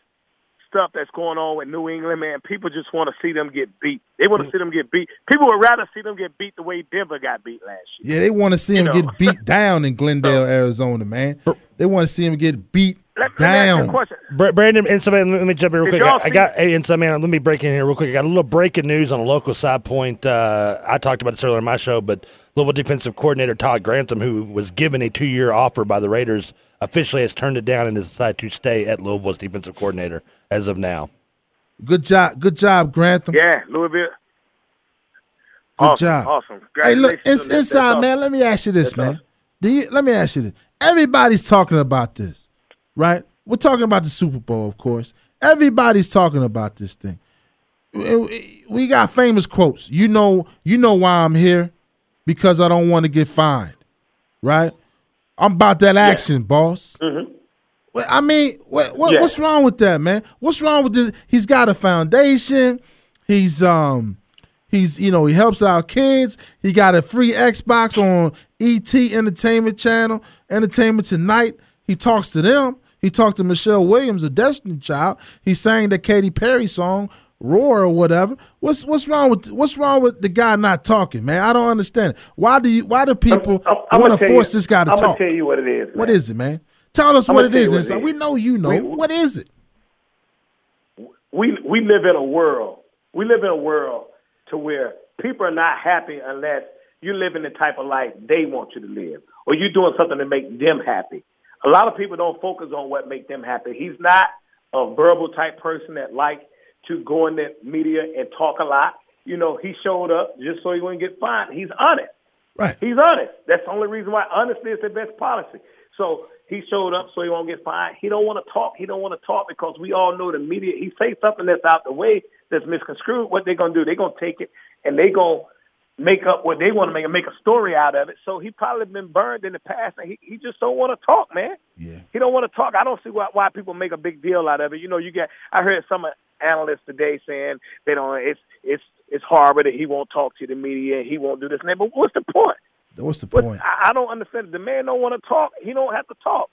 stuff that's going on with New England, man, people just want to see them get beat. They want to see them get beat. People would rather see them get beat the way Denver got beat last year. Yeah, they want to see him know. get beat down in Glendale, Arizona, man. They want to see them get beat Let, let me ask you a down. question. Bra- Brandon and somebody, let me jump in real Did quick. I, I got hey, and some man. Let me break in here real quick. I got a little breaking news on a local side point. Uh, I talked about this earlier in my show, but Louisville defensive coordinator Todd Grantham, who was given a two-year offer by the Raiders, officially has turned it down and has decided to stay at Louisville's defensive coordinator as of now. Good job. Good job, Grantham. Yeah, Louisville. Good awesome, job. Awesome. Hey, look, it's ins- on that. That's inside, awesome. man. Let me ask you this, That's man. awesome. Do you, let me ask you this. Everybody's talking about this, right? We're talking about the Super Bowl, of course. Everybody's talking about this thing. We- We got famous quotes. You know, you know why I'm here because I don't want to get fined, right? I'm about that action, boss. Mm-hmm. Well, I mean, what, what. Yeah. what's wrong with that, man? What's wrong with this? He's got a foundation. He's um, he's you know he helps out kids. He got a free Xbox on ET Entertainment Channel, Entertainment Tonight. He talks to them. He talked to Michelle Williams, a Destiny Child. He sang the Katy Perry song "Roar" or whatever. What's what's wrong with what's wrong with the guy not talking, man? I don't understand. Why do you? Why do people I'm- I'm want gonna force you- this guy to I'm talk? gonna tell you what it is. What man. is it, man? Tell us I'm what it is. what it is. We know you know. We- what is it? we we live in a world. We live in a world to where people are not happy unless you live in the type of life they want you to live, or you're doing something to make them happy. A lot of people don't focus on what make them happy. He's not a verbal type person that like to go in the media and talk a lot. You know, he showed up just so he wouldn't get fined. He's honest. Right. He's honest. That's the only reason why honesty is the best policy. So he showed up so he won't get fined. He don't want to talk. He don't want to talk because we all know the media. He say something that's out the way that's misconstrued. What they're gonna do? They're gonna take it and they gonna make up what they want to make and make a story out of it. So he probably been burned in the past, and he, he just don't want to talk, man. Yeah. He don't want to talk. I don't see why why people make a big deal out of it. You know, you get. I heard some analysts today saying they don't. It's it's it's horrible that he won't talk to the media. He won't do this and that. But what's the point? What's the point? I, I don't understand. The man don't want to talk. He don't have to talk.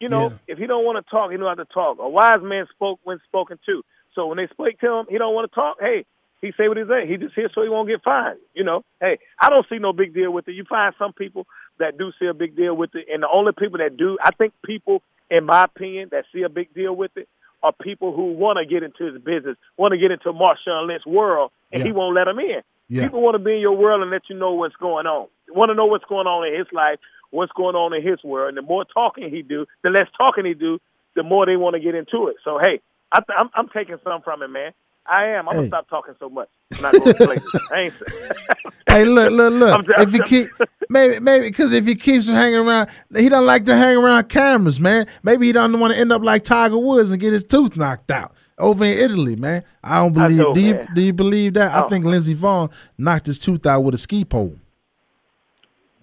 You know, Yeah. if he don't want to talk, he don't have to talk. A wise man spoke when spoken to. So when they speak to him, he don't want to talk. Hey, he say what he say. He just here so he won't get fined. You know, hey, I don't see no big deal with it. You find some people that do see a big deal with it, and the only people that do, I think people, in my opinion, that see a big deal with it are people who want to get into his business, want to get into Marshawn Lynch's world, and he won't let them in. Yeah. People want to be in your world and let you know what's going on. Want to know what's going on in his life, what's going on in his world. And the more talking he do, the less talking he do, the more they want to get into it. So hey, I th- I'm, I'm taking some from it, man. I am. I'm Hey. gonna stop talking so much. I'm not going places. I ain't. hey, look, look, look. Just- if you keep maybe, maybe because if he keeps hanging around, he don't like to hang around cameras, man. Maybe he don't want to end up like Tiger Woods and get his tooth knocked out over in Italy, man. I don't I believe. know, do you man. do you believe that? I Oh. think Lindsey Vonn knocked his tooth out with a ski pole.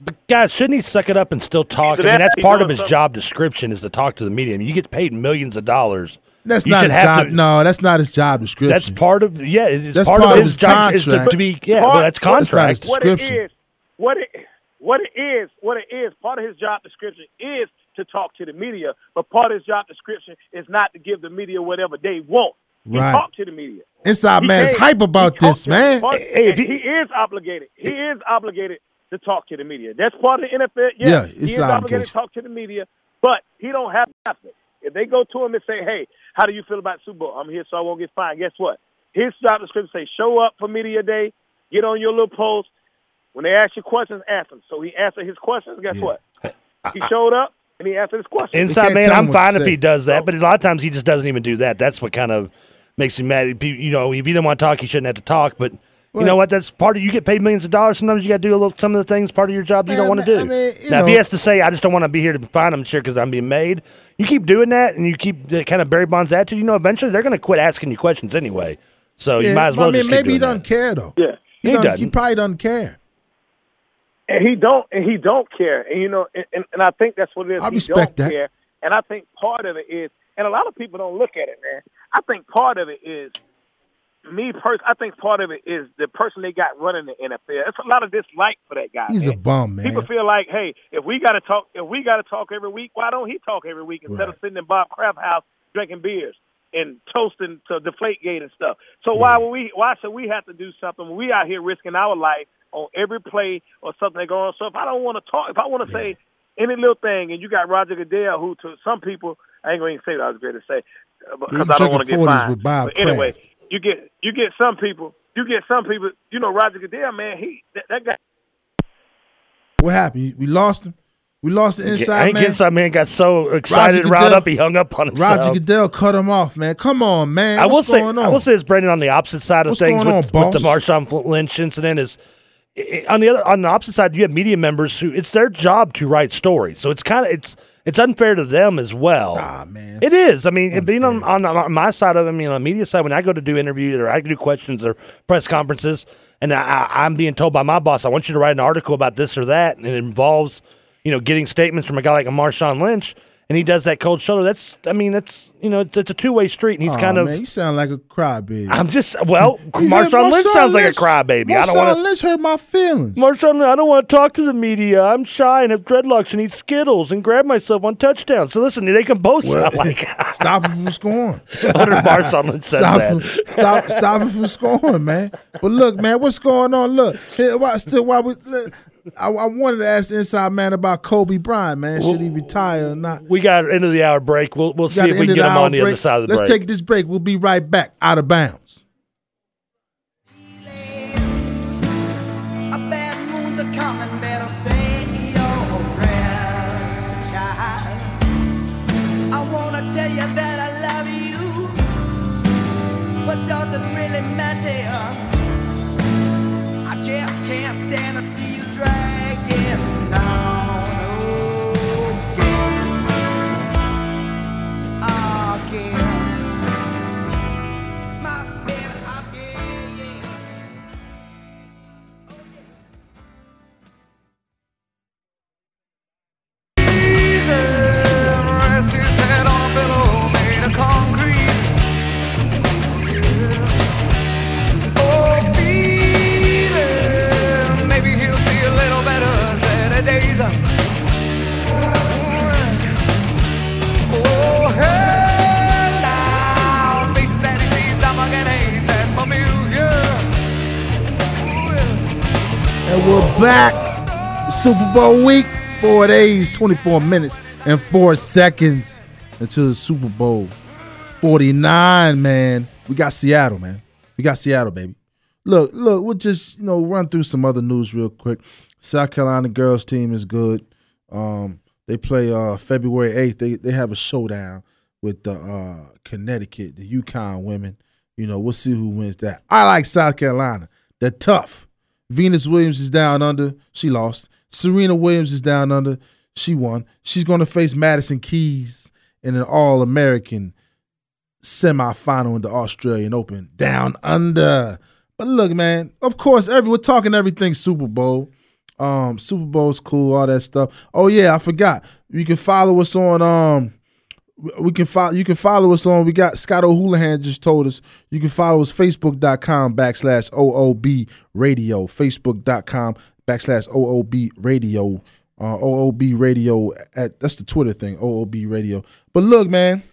But guys, shouldn't he suck it up and still talk? I mean, that's part of his something. job description is to talk to the media. I mean, you get paid millions of dollars. That's You not his job. to- no, that's not his job description. That's part of yeah. It's That's part, part of of his his job is to, to be yeah. Part- Well, that's Well, it's not his contract. what it description. is, what it what it is, what it is. Part of his job description is to talk to the media, but part of his job description is not to give the media whatever they want. He Right. talk to the media. Inside He man's hype about this, man. Hey, he- he, is obligated. He is obligated to talk to the media. That's part of the NFL. Yeah, Yeah, he is obligated to talk to the media, but he don't have nothing. If they go to him and say, "Hey, how do you feel about Super Bowl? I'm here so I won't get fined." Guess what? His job description say, "Show up for media day, get on your little post. When they ask you questions, ask them." So he answered his questions. Guess Yeah. what? He showed up and he answered his questions. Inside man, I'm fine if say. he does that, So- but a lot of times he just doesn't even do that. That's what kind of makes me mad. You know, if you don't want to talk, you shouldn't have to talk. But you know what? That's part of. You get paid millions of dollars. Sometimes you got to do a little some of the things part of your job you Man, don't want to do. I mean, you now, if he has to say, "I just don't want to be here to find him," sure, because I'm being made. You keep doing that, and you keep the kind of Barry Bonds attitude. You know, eventually they're going to quit asking you questions anyway. So you might as well I mean, just keep maybe he doing doesn't that. care though. yeah. He, He doesn't- he probably doesn't care. And he don't and he don't care and you know and, and, and i think that's what it is I he respect don't that. care and i think part of it is and a lot of people don't look at it man i think part of it is me pers- i think part of it is the person they got running the nfl it's a lot of dislike for that guy He's a bum, man. People feel like, hey, if we got to talk, if we got to talk every week, why don't he talk every week instead of sitting in Bob Kraft house drinking beers and toasting to Deflate Gate and stuff? So why would we? Why should we have to do something when we out here risking our life on every play or something that going on? So if I don't want to talk, if I want to say any little thing, and you got Roger Goodell, who to some people, I ain't going to say what I was going to say uh, because I don't want to get 40s fined. with Bob but anyway, Kraft. you get you get some people. You get some people. You know, Roger Goodell, man, he that, that guy. What happened? We lost him. We lost the I inside think man. inside man got so excited and riled up he hung up on himself. Roger Goodell cut him off, man. Come on, man. I will What's say, on? I will say, it's Brandon on the opposite side of What's things going with, on, with the? Marshawn Lynch incident is i- on the other on the opposite side. You have media members who it's their job to write stories, so it's kind of it's it's unfair to them as well. Ah, man. It is. I mean, being on, on on my side of it, I mean, on the media side, when I go to do interviews or I do questions or press conferences, and I, I, I'm being told by my boss, I want you to write an article about this or that, and it involves, you know, getting statements from a guy like a Marshawn Lynch, and he does that cold shoulder. That's, I mean, that's, you know, it's, it's a two way street, and he's Aw, kind of. man, you sound like a crybaby. I'm just well. Marshawn Lynch sounds like a crybaby. I don't Marshawn want to. Lynch hurt my feelings. Marshawn, I don't want to talk to the media. I'm shy and have dreadlocks and eat Skittles and grab myself on touchdowns. So listen, they can both sound like. Stop him from scoring. If Marshawn Lynch says Stop that. him, stop, stop him from scoring, man. But look, man, what's going on? Look, here, why, still, why we? Look, I, I wanted to ask the inside man about Kobe Bryant, man. Should he retire or not? We got end of the hour break. We'll we'll see if we can get him on the other side of the break. Let's take this break. We'll be right back. Out of bounds. Back. Super Bowl week. Four days, 24 minutes, and four seconds until the Super Bowl. 49, man. We got Seattle, man. We got Seattle, baby. Look, look, we'll just, you know, run through some other news real quick. South Carolina girls team is good. Um, they play uh February 8th. They they have a showdown with the uh Connecticut, the UConn women. You know, we'll see who wins that. I like South Carolina. They're tough. Venus Williams is down under. She lost. Serena Williams is down under. She won. She's going to face Madison Keys in an All American semifinal in the Australian Open. Down under. But look, man, of course, every, we're talking everything Super Bowl. Um, Super Bowl's cool, all that stuff. Oh yeah, I forgot. You can follow us on um we can follow you can follow us on we got Scott O'Houlihan just told us. You can follow us facebook.com backslash OOB radio facebook.com backslash OOB radio uh OOB radio at that's the Twitter thing OOB radio. But look man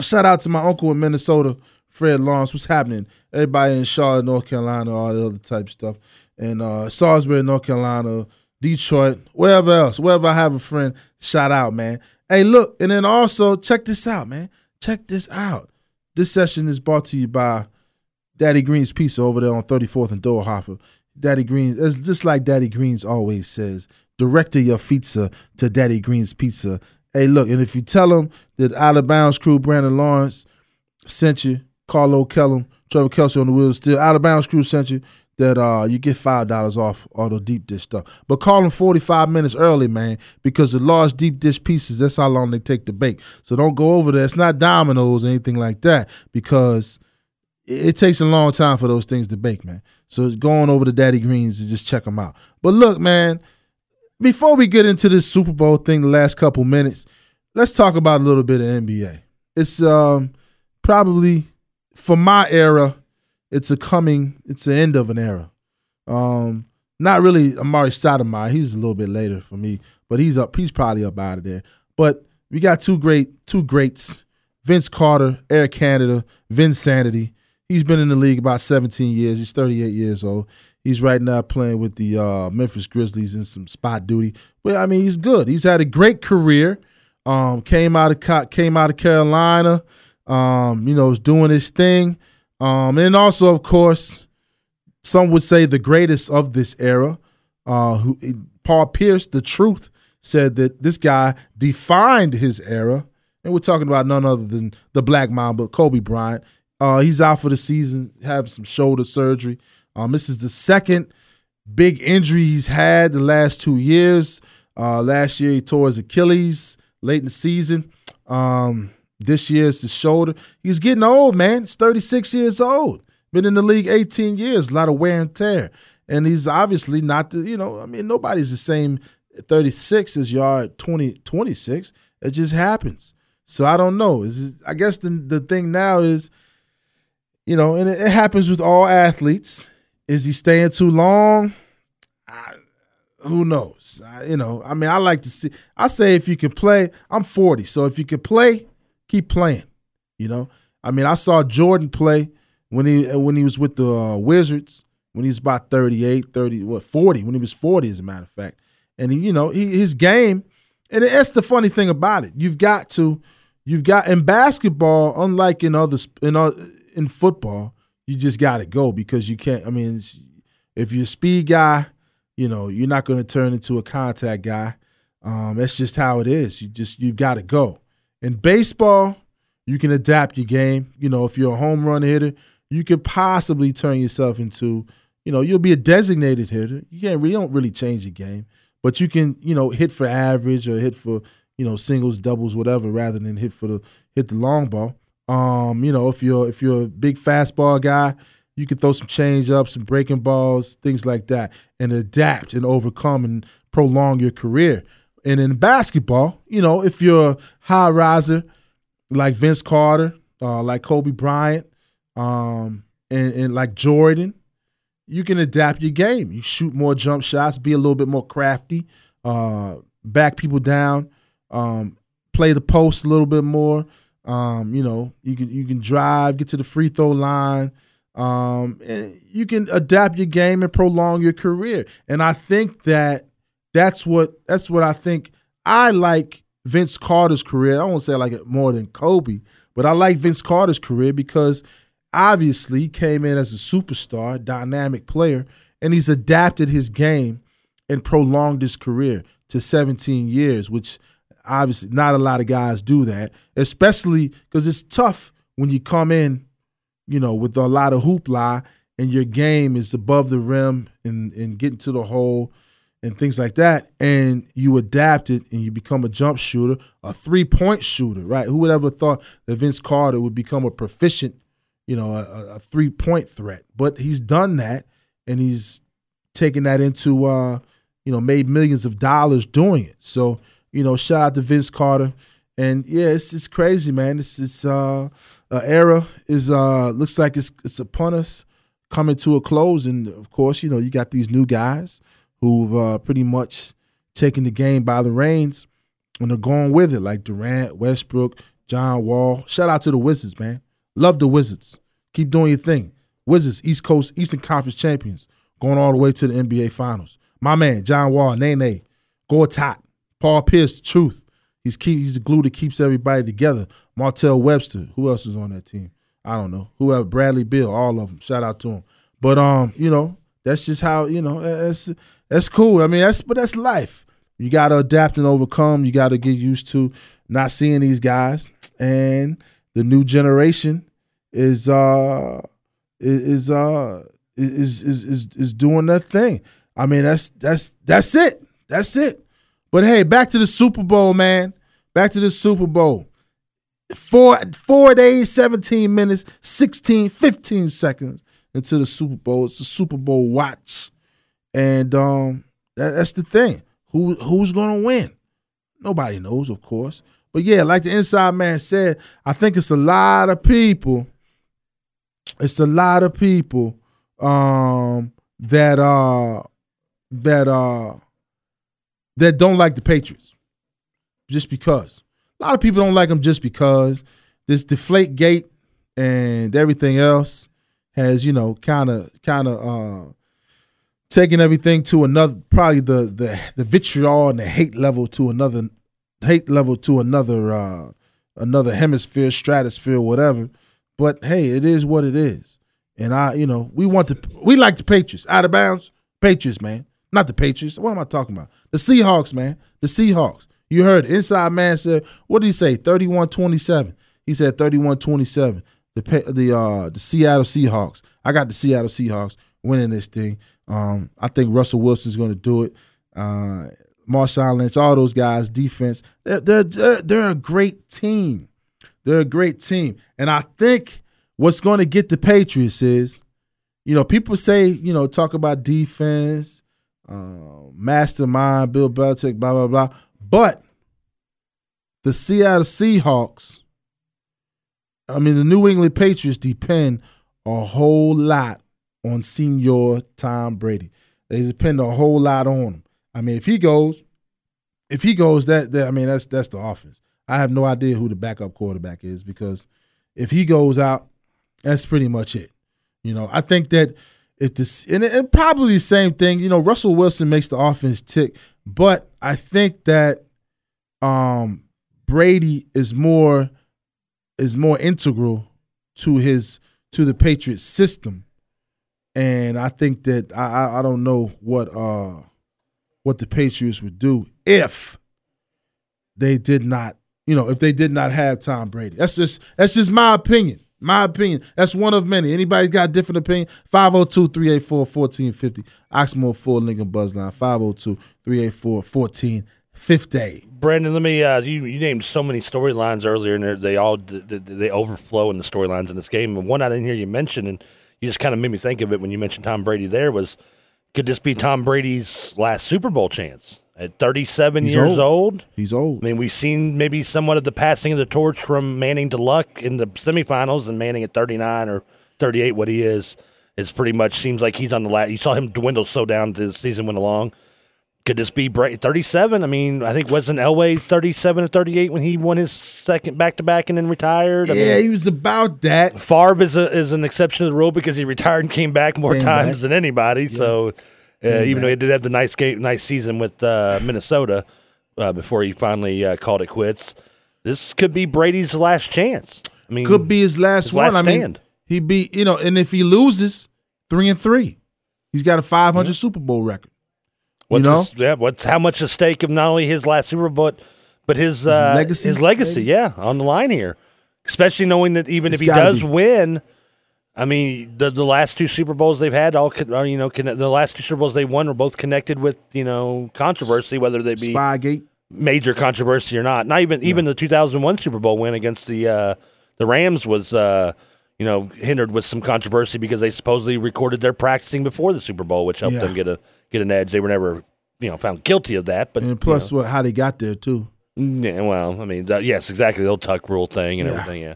shout out to my uncle in Minnesota Fred Lawrence. What's happening? Everybody in Charlotte North Carolina all the other type stuff. And uh Salisbury North Carolina Detroit wherever else wherever I have a friend shout out man Hey, look, and then also check this out, man. Check this out. This session is brought to you by Daddy Green's Pizza over there on 34th and Dorhopper. Daddy Green's, it's just like Daddy Green's always says, direct your pizza to Daddy Green's Pizza. Hey, look, and if you tell them that Out of Bounds crew, Brandon Lawrence sent you, Carlo Kellum, Trevor Kelsey on the wheels, still Out of Bounds crew sent you, that uh you get five dollars off all the deep dish stuff. But call them forty five minutes early, man, because the large deep dish pieces that's how long they take to bake. So don't go over there. It's not Domino's or anything like that because it, takes a long time for those things to bake, man. So go on over to Daddy Greens and just check them out. But look, man, before we get into this Super Bowl thing, the last couple minutes, let's talk about a little bit of NBA. It's um probably for my era it's a coming, it's the end of an era. Um, not really Amar'e Stoudemire. He's a little bit later for me, but he's up. He's probably up out of there. But we got two great, two greats: Vince Carter, Air Canada, Vinsanity. He's been in the league about 17 years. He's 38 years old. He's right now playing with the uh, Memphis Grizzlies in some spot duty. But I mean, he's good. He's had a great career. Um, came out of came out of Carolina. Um, you know, was doing his thing. Um, and also, of course, some would say the greatest of this era, uh, who Paul Pierce, the truth, said that this guy defined his era, and we're talking about none other than the Black Mamba, Kobe Bryant. Uh, he's out for the season, having some shoulder surgery. Um, this is the second big injury he's had the last two years. Uh, last year he tore his Achilles late in the season. Um, this year it's his shoulder. He's getting old, man. He's 36 years old. Been in the league 18 years. A lot of wear and tear. And he's obviously not the, you know, I mean, nobody's the same 36 as you are at 20, 26. It just happens. So I don't know. Is I guess the the thing now is, you know, and it, it happens with all athletes. Is he staying too long? I, who knows? I, you know, I mean, I like to see. I say if you can play, I'm 40, so if you can play, keep playing. You know, I mean, I saw Jordan play when he when he was with the uh, Wizards when he was about 38, 30, what 40 when he was 40 as a matter of fact. And he, you know, he, his game, and that's the funny thing about it. You've got to, you've got in basketball, unlike in other in uh, in football, you just got to go because you can't. I mean, if you're a speed guy, you know, you're not going to turn into a contact guy. Um, that's just how it is. You just you've got to go. In baseball, you can adapt your game. You know, if you're a home run hitter, you could possibly turn yourself into, you know, you'll be a designated hitter. You can't really don't really change your game, but you can, you know, hit for average or hit for, you know, singles, doubles, whatever, rather than hit for the hit the long ball. Um, you know, if you're if you're a big fastball guy, you can throw some change ups and breaking balls, things like that, and adapt and overcome and prolong your career. And in basketball, you know, if you're a high riser like Vince Carter, uh, like Kobe Bryant, um, and, and like Jordan, you can adapt your game. You shoot more jump shots, be a little bit more crafty, uh, back people down, um, play the post a little bit more. Um, you know, you can you can drive, get to the free throw line. Um, and you can adapt your game and prolong your career. And I think that that's what that's what I think. I like Vince Carter's career. I won't say I like it more than Kobe, but I like Vince Carter's career because obviously he came in as a superstar, dynamic player, and he's adapted his game and prolonged his career to 17 years, which obviously not a lot of guys do that, especially because it's tough when you come in, you know, with a lot of hoopla and your game is above the rim and, and getting to the hole and things like that, and you adapt it and you become a jump shooter, a three point shooter, right? Who would ever thought that Vince Carter would become a proficient, you know, a, a three point threat? But he's done that, and he's taken that into, uh, you know, made millions of dollars doing it. So, you know, shout out to Vince Carter. And yeah, it's it's crazy, man. This is uh, uh era is uh looks like it's it's upon us coming to a close, and of course, you know, you got these new guys who've uh, pretty much taken the game by the reins and they're going with it, like Durant, Westbrook, John Wall. Shout out to the Wizards, man. Love the Wizards. Keep doing your thing. Wizards, East Coast, Eastern Conference champions, going all the way to the NBA Finals. My man, John Wall, Nene, Gortat, Paul Pierce, Truth. He's keep he's the glue that keeps everybody together. Martell Webster. Who else is on that team? I don't know. Whoever Bradley Beal, all of them. Shout out to him. But um, you know, that's just how you know that's that's cool. I mean, that's but that's life. You got to adapt and overcome. You got to get used to not seeing these guys, and the new generation is uh is uh is is is is doing their thing. I mean, that's that's that's it. That's it. But hey, back to the Super Bowl, man. Back to the Super Bowl. Four four days, 17 minutes, 16, 15 seconds into the Super Bowl. It's the Super Bowl watch. And um that, that's the thing. Who who's gonna win? Nobody knows, of course. But yeah, like the inside man said, I think it's a lot of people. It's a lot of people um that uh that uh that don't like the Patriots. Just because. A lot of people don't like them just because this deflate gate and everything else has, you know, kind of kind of uh taking everything to another probably the the the vitriol and the hate level to another hate level to another uh another hemisphere stratosphere whatever but hey it is what it is and i you know we want to we like the patriots out of bounds patriots man Not the Patriots. What am I talking about? The Seahawks, man. The Seahawks. You heard inside man said, what did he say? 31-27. He said 31-27. The the uh the Seattle Seahawks. I got the Seattle Seahawks winning this thing. Um, I think Russell Wilson's going to do it. Uh, Marshawn Lynch, all those guys, defense. They're, they're they're they're a great team. They're a great team, and I think what's going to get the Patriots is, you know, people say, you know, talk about defense, uh, mastermind, Bill Belichick, blah blah blah, but the Seattle Seahawks, I mean, the New England Patriots depend a whole lot on Senior Tom Brady. They depend a whole lot on him. I mean, if he goes, if he goes, that, that I mean, that's that's the offense. I have no idea who the backup quarterback is because if he goes out, that's pretty much it. You know, I think that if this and, and probably the same thing. You know, Russell Wilson makes the offense tick, but I think that um Brady is more is more integral to his to the Patriots system, and I think that I I, don't know what uh what the Patriots would do if they did not you know if they did not have Tom Brady. That's just that's just my opinion. My opinion. That's one of many. Anybody got a different opinion? 502-384-1450. Oxmoor Ford Lincoln Buzzline. 502-384-1450. Brandon, let me. Uh, you you named so many storylines earlier, and they all they, they overflow in the storylines in this game. And one I didn't hear you mention, and you just kind of made me think of it when you mentioned Tom Brady. There was could this be Tom Brady's last Super Bowl chance at 37 He's years old. old? He's old. I mean, we've seen maybe somewhat of the passing of the torch from Manning to Luck in the semifinals, and Manning at 39 or 38, what he is, is pretty much seems like he's on the last. You saw him dwindle so down as the season went along. Could this be Brady 37? I mean, I think wasn't Elway 37 or 38 when he won his second back to back and then retired. I yeah, mean, he was about that. Favre is a, is an exception to the rule because he retired and came back more Came times back. than anybody. So uh, even though he did have the nice game, nice season with uh, Minnesota uh, before he finally uh, called it quits, this could be Brady's last chance. I mean, Could be his last his one. last I mean, stand. he be you know, and if he loses, three and three, he's got a 500 Super Bowl record. What's you know? his, yeah, what's how much at stake of not only his last Super Bowl, but, but his uh, legacy, his legacy, yeah, on the line here. Especially knowing that even It's if he does be. win, I mean, the the last two Super Bowls they've had, all con- you know, the last two Super Bowls they won were both connected with you know controversy, whether they be Spygate. major controversy or not. Not even even the 2001 Super Bowl win against the uh, the Rams was uh, you know hindered with some controversy because they supposedly recorded their practicing before the Super Bowl, which helped Yeah. them get a get an edge. They were never you know found guilty of that, but And plus, what how they got there too. yeah, well, I mean, that, yes, exactly the old tuck rule thing and Yeah. everything. Yeah,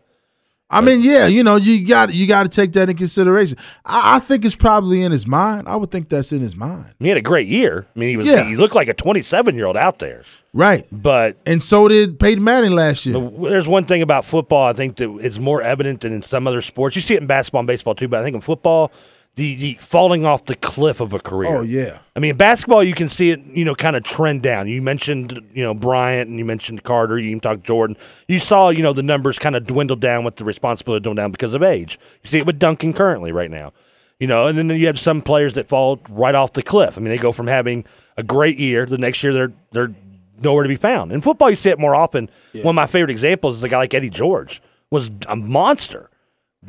I mean, yeah, you know, you got you got to take that in consideration. I, I think it's probably in his mind. I would think that's in his mind, he had a great year. I mean, he was Yeah. he looked like a 27 year old out there, right? but And so did Peyton Manning last year. There's one thing about football I think that is more evident than in some other sports. You see it in basketball and baseball too, but I think in football, the, the falling off the cliff of a career. Oh yeah, I mean, basketball, you can see it, you know, kind of trend down. You mentioned, you know, Bryant and you mentioned Carter. You even talked Jordan. You saw, you know, the numbers kind of dwindle down with the responsibility dwindle down because of age. You see it with Duncan currently right now. You know, and then you have some players that fall right off the cliff. I mean, they go from having a great year, the next year they're they're nowhere to be found. In football, you see it more often. One of my favorite examples is a guy like Eddie George was a monster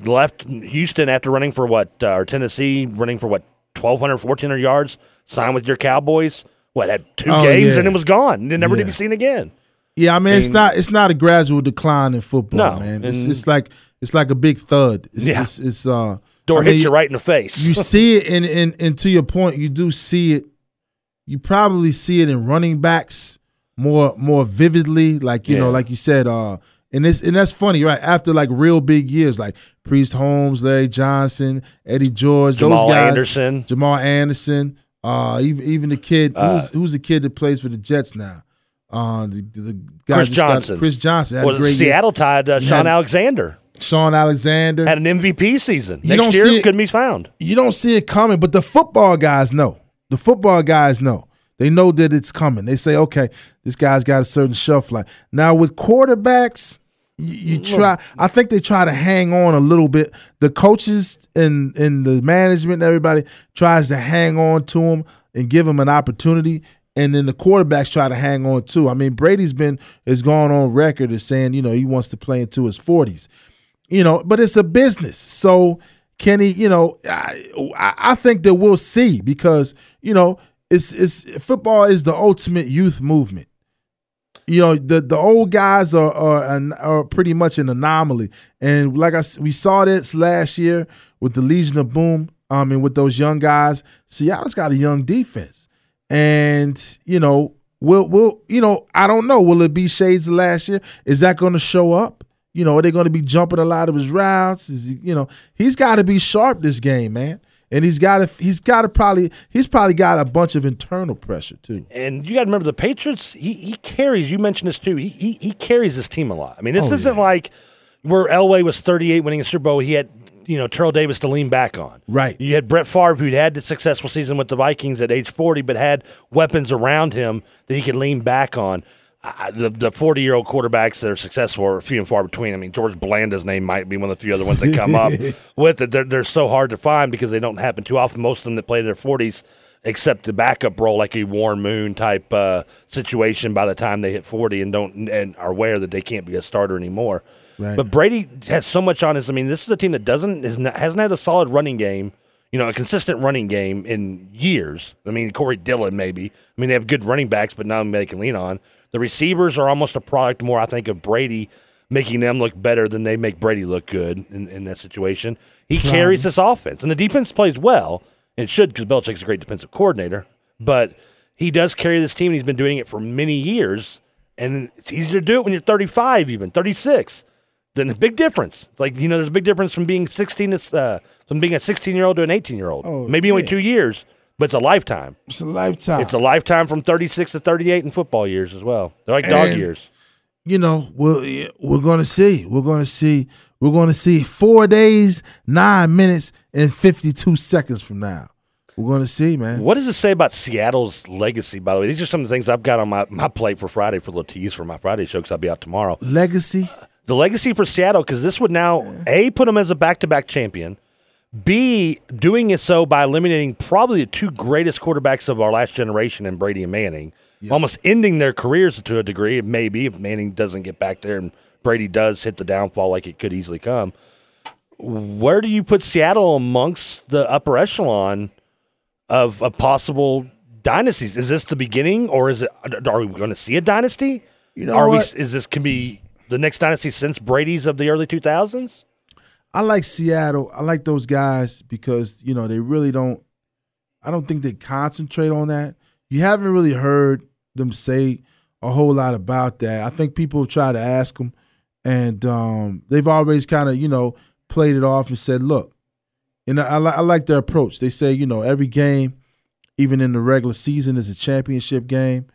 left Houston after running for what, uh, or Tennessee running for what, 1,200, 1,400 yards, signed with your Cowboys. What, had two Oh, games yeah. and it was gone. It never to Yeah. be seen again. yeah. I mean, it's mean- not it's not a gradual decline in football, No, man. It's, it's like it's like a big thud. It's, Yeah. it's, it's uh, Door I mean, hits you right in the face. you see it, and, and and to your point, you do see it. You probably see it in running backs more more vividly, like you know, like you said. Uh, and it's and that's funny, right? After like real big years, like Priest Holmes, Larry Johnson, Eddie George, Jamal those guys, Anderson. Jamal Anderson, uh, even even the kid who's who's the kid that plays for the Jets now. Uh, the, the guy Chris Johnson. Chris Johnson well, great year. Seattle tied uh, Shaun had- Alexander. Shaun Alexander. Had an MVP season. You Next don't year, see it- couldn't be found. you don't see it coming, but the football guys know. The football guys know. They know that it's coming. They say, okay, this guy's got a certain shelf life. Now with quarterbacks, you, try. I think they try to hang on a little bit. The coaches and and the management, and everybody tries to hang on to him and give him an opportunity. And then the quarterbacks try to hang on too. I mean, Brady's been is gone on record as saying, you know, he wants to play into his forties. You know, but it's a business. So can he, you know, I, I think that we'll see because, you know, it's it's football is the ultimate youth movement. You know, the the old guys are are, are pretty much an anomaly. And like I we saw this last year with the Legion of Boom, um, and with those young guys, Seattle's got a young defense. And, you know, will will you know, I don't know. Will it be shades of last year? Is that gonna show up? You know, are they going to be jumping a lot of his routes? Is he, you know, he's got to be sharp this game, man. And he's got to, he's got to probably, he's probably got a bunch of internal pressure too. And you got to remember the Patriots. He, he carries. You mentioned this too. He, he he carries his team a lot. I mean, this Oh, isn't yeah. like where Elway was 38 winning a Super Bowl. He had you know Terrell Davis to lean back on. Right. You had Brett Favre, who'd had the successful season with the Vikings at age 40, but had weapons around him that he could lean back on. I- the the 40 year old quarterbacks that are successful are few and far between. I mean, George Blanda's name might be one of the few other ones that come up with it. They're, they're so hard to find because they don't happen too often. Most of them that play in their 40s, except the backup role, like a Warren Moon type uh, situation by the time they hit 40 and don't and are aware that they can't be a starter anymore. Right. But Brady has so much on his. I mean, this is a team that doesn't is not, hasn't had a solid running game. You know, a consistent running game in years. I mean, Corey Dillon maybe. I mean, they have good running backs, but not none they can lean on. The receivers are almost a product more, I think, of Brady making them look better than they make Brady look good in, in that situation. He carries this offense, and the defense plays well. And it should because Belichick's a great defensive coordinator. But he does carry this team, and he's been doing it for many years. And it's easier to do it when you're 35, even 36 then a big difference. It's like you know, there's a big difference from being 16 to uh, from being a 16 year old to an 18 year old. Oh, Maybe only two years, but it's a lifetime. It's a lifetime. It's a lifetime from 36 to 38 in football years as well. They're like dog And- years. you know, we're we're gonna see. We're gonna see. We're gonna see four days, nine minutes, and fifty two seconds from now. We're gonna see, man. What does it say about Seattle's legacy? By the way, these are some of the things I've got on my, my plate for Friday for little for my Friday show because I'll be out tomorrow. Legacy. the legacy for Seattle because this would now a put them as a back to back champion, b doing it so by eliminating probably the two greatest quarterbacks of our last generation in Brady and Manning, almost ending their careers to a degree. Maybe if Manning doesn't get back there and Brady does hit the downfall like it could easily come. Where do you put Seattle amongst the upper echelon of, a possible dynasties? Is this the beginning, or is it? Are we going to see a dynasty? You know are what? we? Is this can be the next dynasty since Brady's of the early two thousands? I like Seattle. I like those guys because you know they really don't. I don't think they concentrate on that. You haven't really heard them say a whole lot about that. I think people try to ask them, and um, they've always kind of you know played it off and said, "Look," and I, I, like their approach. They say, you know, every game, even in the regular season, is a championship game,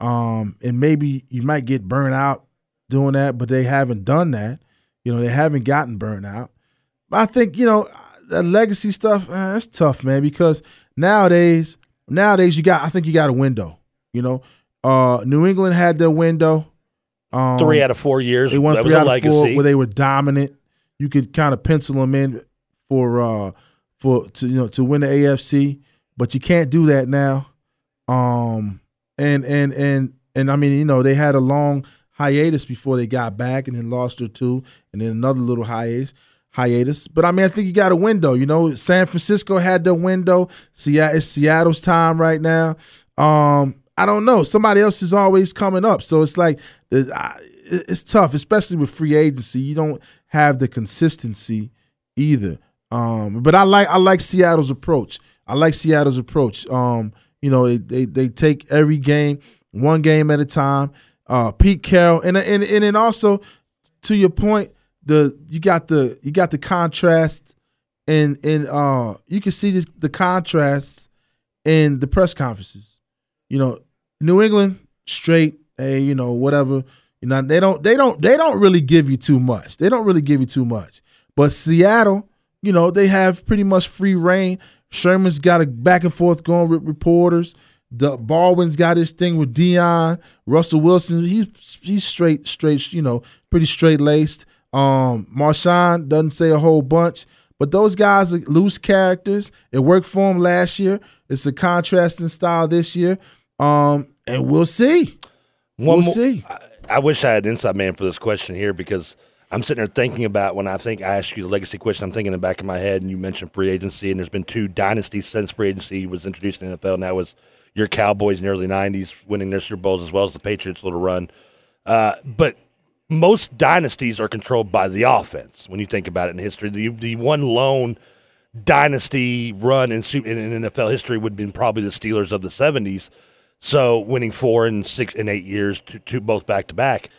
um, and maybe you might get burnt out doing that, but they haven't done that. You know, they haven't gotten burnt out. I think you know that legacy stuff. Uh, that's tough, man, because nowadays, nowadays you got. I think you got a window. You know, uh, New England had their window. Um, Three out of four years. they won that three was a out of legacy. four where they were dominant. You could kind of pencil them in for uh for to you know to win the AFC, but you can't do that now. Um and and and and I mean you know they had a long hiatus before they got back and then lost their two and then another little hiatus hiatus. But I mean I think you got a window. You know San Francisco had their window. Seattle it's Seattle's time right now. Um I don't know. Somebody else is always coming up, so it's like it's tough, especially with free agency. You don't have the consistency either. Um, but I like I like Seattle's approach. I like Seattle's approach. Um, you know, they they, they take every game one game at a time. Uh, Pete Carroll, and and and then also to your point, the you got the you got the contrast, and and uh, you can see this, the contrast in the press conferences. You know, New England straight, hey, you know, whatever. You know, they don't they don't they don't really give you too much. They don't really give you too much. But Seattle, you know, they have pretty much free reign. Sherman's got a back and forth going with reporters. The Baldwin's got his thing with Deion. Russell Wilson, he's he's straight, straight, you know, pretty straight laced. Um, Marshawn doesn't say a whole bunch, But those guys are loose characters. It worked for them last year. It's a contrasting style this year. Um, and we'll see. One we'll see. I, I wish I had an inside man for this question here because I'm sitting there thinking about when I think I ask you the legacy question. I'm thinking in the back of my head, and you mentioned free agency, and there's been two dynasties since free agency was introduced in the NFL, and that was your Cowboys in the early '90s winning their Super Bowls as well as the Patriots' little run. Uh, but most dynasties are controlled by the offense. When you think about it in history, the the one lone dynasty run in, in, NFL history would have been probably the Steelers of the '70s. So winning four and six and eight years, to, to both back to back.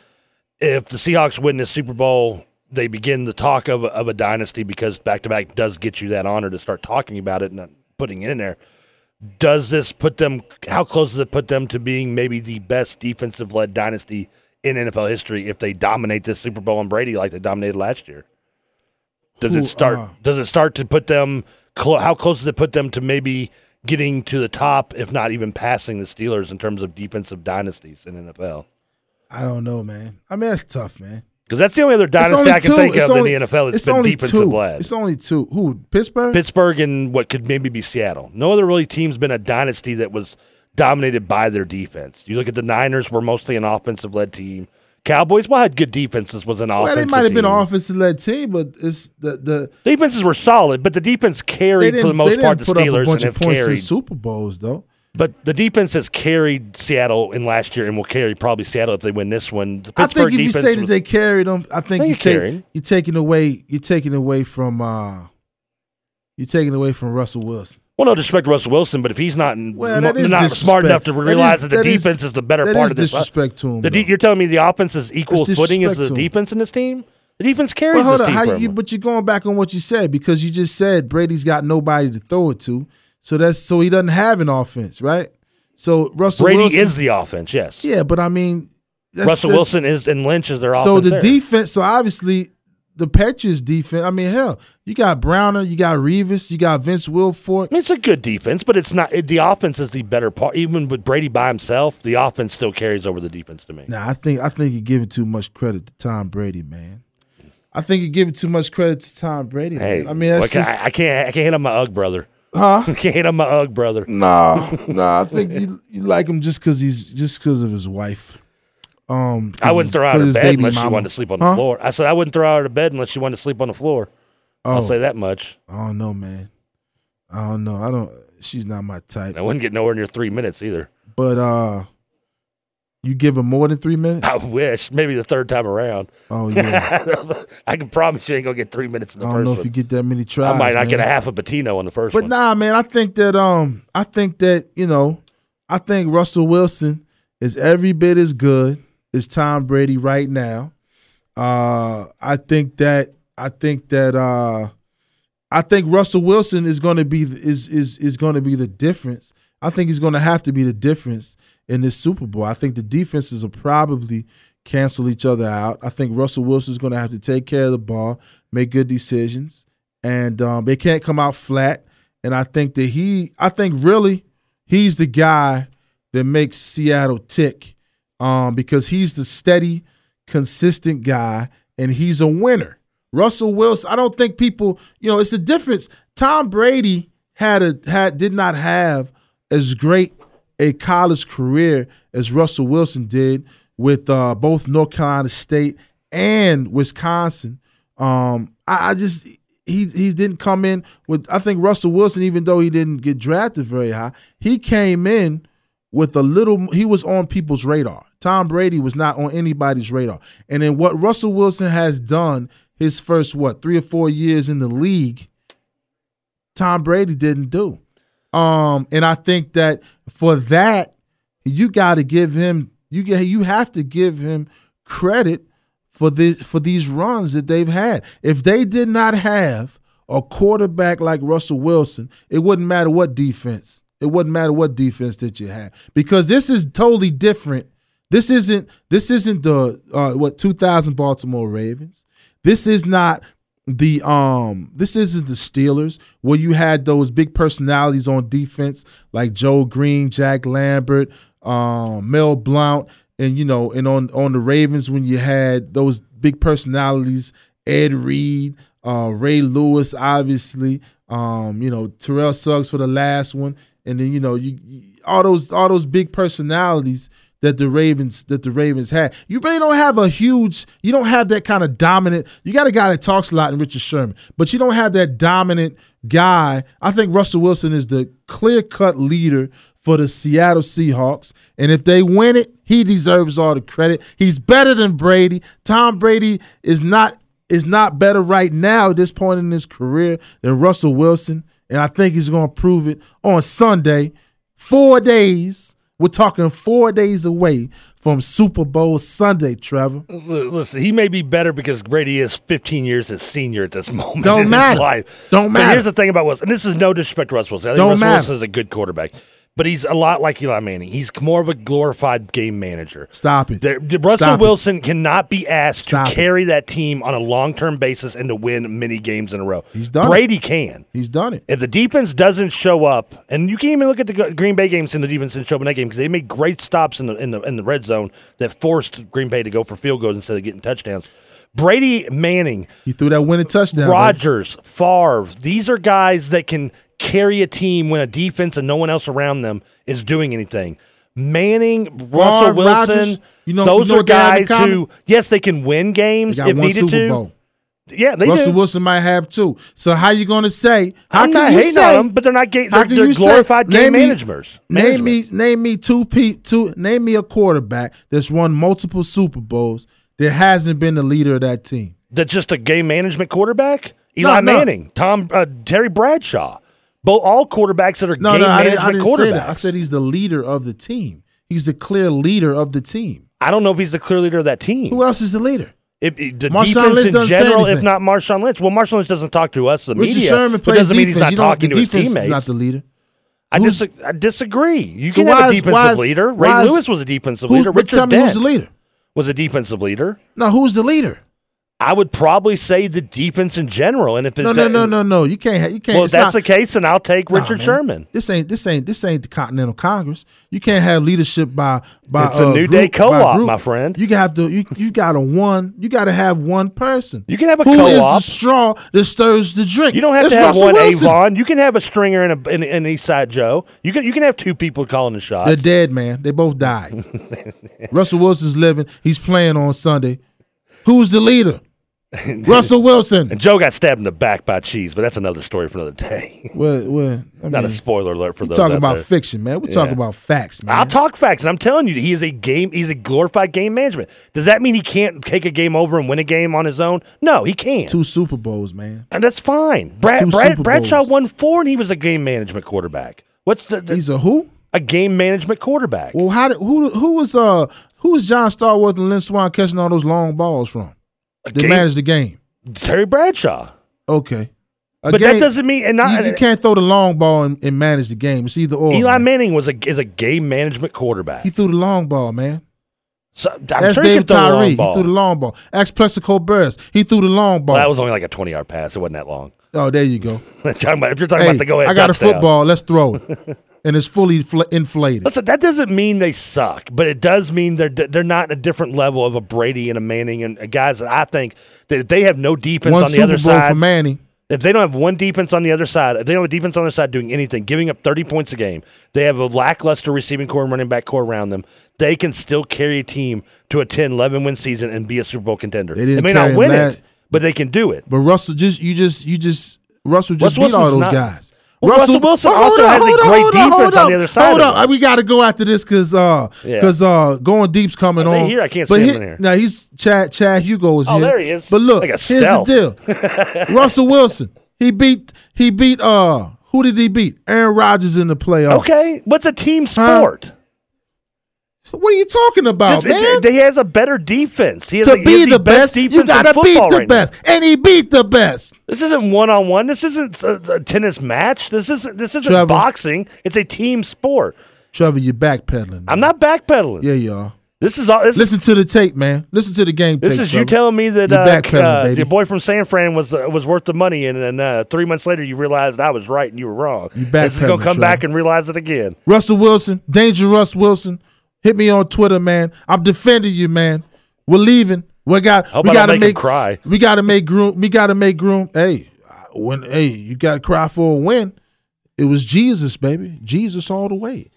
If the Seahawks win this Super Bowl, they begin the talk of of a dynasty because back to back does get you that honor to start talking about it and putting it in there. Does this put them? How close does it put them to being maybe the best defensive led dynasty in NFL history if they dominate this Super Bowl and Brady like they dominated last year? Does Who, it start? uh, does it start to put them? How close does it put them to maybe getting to the top, if not even passing the Steelers in terms of defensive dynasties in NFL? I don't know, man. I mean, that's tough, man. Because that's the only other dynasty only I can two. think It's of only- in the NFL that's it's been only defensive two. led. It's only two. Who? Pittsburgh. Pittsburgh and what could maybe be Seattle. No other really team's been a dynasty that was dominated by their defense. You look at the Niners, were mostly an offensive led team. Cowboys, well, had good defenses, was an well, offensive Well, they might have been an offensive led team, but it's the the Defenses were solid, but the defense carried for the most part the put up a Steelers and have of points in carried. Super Bowls though. But the defense has carried Seattle in last year and will carry probably Seattle if they win this one. I think if you say that was- they carried them, I think you take you're taking away you're taking away from uh you're taking away from Russell Wilson. Well, no disrespect to Russell Wilson, but if he's not Well, mo- that is not smart enough to That is- realize that, the that is- defense is the better part is of this. Uh, disrespect to him. The de- you're telling me the offense is equal footing as the disrespect to him. defense in this team? The defense carries Well, hold this on. team. You, but you're going back on what you said because you just said Brady's got nobody to throw it to, so that's so he doesn't have an offense, right? So Russell Brady Wilson, is the offense, yes. yeah, but I mean, that's, Russell that's- Wilson is and Lynch is their offense. So the there. defense, so obviously the Patriots defense. I mean, hell, you got Browner, you got Revis, you got Vince Wilfork. I mean, it's a good defense, but it's not. It, the offense is the better part. Even with Brady by himself, the offense still carries over the defense to me. Nah, I think I think you're giving too much credit to Tom Brady, man. I think you're giving too much credit to Tom Brady. Hey, man. I mean, that's like, just I, I can't. I can't hit on my UGG brother. huh? I can't hit on my UGG brother. Nah, nah. I think you you like him just because he's just because of his wife. Um, I wouldn't throw her out of bed unless she wanted to sleep on the Huh? floor. I said I wouldn't throw her out of bed unless she wanted to sleep on the floor. I'll Oh, say that much. I don't know, man. I don't know. I don't. She's not my type. I wouldn't get nowhere near three minutes either. But uh, you give her more than three minutes. I wish. Maybe the third time around. Oh yeah. I can promise you ain't gonna get three minutes in I the don't first know if you get that many tries. I might not get a half a patino on the first But one. nah, man, I think that um, I think that you know, I think Russell Wilson is every bit as good as Tom Brady right now. Uh, I think that I think that uh, I think Russell Wilson is going to be is is is going to be the difference. I think he's going to have to be the difference in this Super Bowl. I think the defenses will probably cancel each other out. I think Russell Wilson is going to have to take care of the ball, make good decisions, and um, they can't come out flat. And I think that he, I think really, he's the guy that makes Seattle tick um, because he's the steady, consistent guy, and he's a winner. Russell Wilson, I don't think people, you know, it's a difference. Tom Brady had a had did not have as great a college career as Russell Wilson did with uh, both North Carolina State and Wisconsin. Um, I, I just he he didn't come in with. I think Russell Wilson, even though he didn't get drafted very high, he came in with a little. He was on people's radar. Tom Brady was not on anybody's radar. And then what Russell Wilson has done his first what three or four years in the league, Tom Brady didn't do. Um, and I think that for that, you got to give him you get you have to give him credit for the for these runs that they've had. If they did not have a quarterback like Russell Wilson, it wouldn't matter what defense. It wouldn't matter what defense that you had because this is totally different. This isn't this isn't the uh, what 2000 Baltimore Ravens. This is not the um this isn't the Steelers where you had those big personalities on defense like Joe Greene, Jack Lambert, um, Mel Blount, and you know, and on on the Ravens when you had those big personalities, Ed Reed, uh, Ray Lewis, obviously. Um, you know, Terrell Suggs for the last one, and then you know, you, you all those all those big personalities that the Ravens that the Ravens had. You really don't have a huge. You don't have that kind of dominant. You got a guy that talks a lot in Richard Sherman, but you don't have that dominant guy. I think Russell Wilson is the clear cut leader for the Seattle Seahawks, and if they win it, he deserves all the credit. He's better than Brady. Tom Brady is not is not better right now at this point in his career than Russell Wilson, and I think he's going to prove it on Sunday. Four days. We're talking four days away from Super Bowl Sunday, Trevor. Listen, he may be better because Brady is 15 years his senior at this moment Don't matter. Don't But matter. here's the thing about Wilson, and this is no disrespect to Russell Wilson. I think Don't Russell matter. Wilson is a good quarterback, but he's a lot like Eli Manning. He's more of a glorified game manager. Stop it. There, Russell Stop it. Wilson cannot be asked Stop to it. carry that team on a long term basis and to win many games in a row. He's done it. Brady can. He's done it. If the defense doesn't show up, and you can even look at the Green Bay games and the defense didn't show up in that game because they made great stops in the, in the in the red zone that forced Green Bay to go for field goals instead of getting touchdowns. Brady Manning, He threw that winning touchdown. Rodgers, Favre, these are guys that can carry a team when a defense and no one else around them is doing anything. Manning, Russell Wilson, Rodgers, you know- those you know are what they have in guys who, yes, they can win games got if one needed Super to. Bowl. Yeah, they Russell do. Wilson might have too. So how you going to say? How I'm can not hating say, on them, but they're not. Ga- they're they're you say- glorified game me- managers. Name me, name me two pe- two. Name me a quarterback that's won multiple Super Bowls that hasn't been the leader of that team. That's just a game management quarterback. Eli No, no. Manning, Tom, uh, Terry Bradshaw, both all quarterbacks that are No, game no, I didn't, I didn't say quarterbacks. that. I said he's the leader of the team. He's the clear leader of the team. I don't know if he's the clear leader of that team. Who else is the leader? If, if the Marshawn defense Lynch in general, if not Marshawn Lynch. Well, Marshawn Lynch doesn't talk to us, the Richard media. Sherman plays doesn't mean defense. he's not talking the to his teammates. is not the leader. I, dis- I disagree. You So can have a defensive is- leader. Ray is- Lewis was a defensive leader. Richard tell me Dent who's the leader? was a defensive leader. Now, who's the leader? I would probably say the defense in general. And if it's No, no, no, no, no. You can't. You can't. Well, if that's not- the case, then I'll take Richard man. Sherman. This ain't this ain't this ain't the Continental Congress. You can't have leadership by by. It's a uh, New group- Day co-op, my friend. You have to. You you got to one. You got to have one person. You can have a Who is co-op. the straw that stirs the drink? You don't have It's to have Russell one Wilson. Avon. You can have a stringer and a, and, and East Side Joe. You can you can have two people calling the shots. They're dead, man. They both died. Russell Wilson's living. He's playing on Sunday. Who's the leader? Russell Wilson. and Joe got stabbed in the back by cheese, but that's another story for another day. Well, well, I Not mean, a spoiler alert for we're those. talking about there. fiction, man. We're talking Yeah. about facts, man. I'll talk facts, and I'm telling you, he is a game. He's a glorified game management. Does that mean he can't take a game over and win a game on his own? No, he can't, Two Super Bowls, man. and that's fine. Brad, Brad Bradshaw won four, and he was a game management quarterback. What's the, the- He's a who? a game management quarterback? Well, how did who who was uh who was John Stallworth and Lynn Swann catching all those long balls from? They game- managed the game. Terry Bradshaw. Okay. A But game- that doesn't mean and not you, you can't throw the long ball and, and manage the game. It's either or. Eli man. Manning was a is a game management quarterback. He threw the long ball, man. So, I'm That's sure he David Tyree. He threw the long ball. Ask Plaxico Burress. He threw the long ball. Well, that was only like a 20 yard pass. It wasn't that long. oh, there you go. If you're talking Hey, about the go ahead, I got touchdown. a football. Let's throw it. and it's fully fl- inflated. Listen, that doesn't mean they suck, but it does mean they're they're not a different level of a Brady and a Manning and guys that I think that if they have no defense One on the Super other Bowl side, for Manning. if they don't have one defense on the other side, if they don't have a defense on the other side doing anything, giving up 30 points a game, they have a lackluster receiving core and running back core around them, they can still carry a team to a 10, 11 win season and be a Super Bowl contender. They didn't may not win last- it, but they can do it. But Russell just you just you just Russell just Russell beat all those not- guys. Well, Russell Wilson hold also on, has a on, great on, defense hold on the other side Hold on, we got to go after this because uh Yeah. because uh going deep's coming on. here? I can't but see him in here. Now he's Chad Chad Hugo is Oh, here. there he is. But look, Like here's the deal. Russell Wilson he beat he beat uh who did he beat? Aaron Rodgers in the playoffs. Okay, what's a team sport? What are you talking about, It's- man? it's- he has a better defense. He has to a, be has the best, defense you gotta beat the right now. best, and he beat the best. This isn't one on one. This isn't a, a tennis match. This isn't this isn't Trevor. boxing. It's a team sport. Trevor, you're backpedaling. I'm not backpedaling. Yeah, you are. This is all. This, Listen to the tape, man. Listen to the game this tape. is you Trevor. telling me that uh, uh, your boy from San Fran was uh, was worth the money, and then uh, three months later you realized I was right and you were wrong. You backpedaling. This is gonna come back and realize it again. Russell Wilson, Danger Russ Wilson. Hit me on Twitter, man. I'm defending you, man. We're leaving. We got. Hope we gotta make him make cry. We gotta make room. We gotta make room. Hey, when hey, you gotta cry for a win. It was Jesus, baby. Jesus all the way.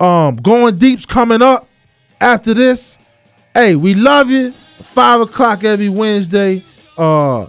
Um, going deep's coming up after this. Hey, we love you. Five o'clock every Wednesday. Uh,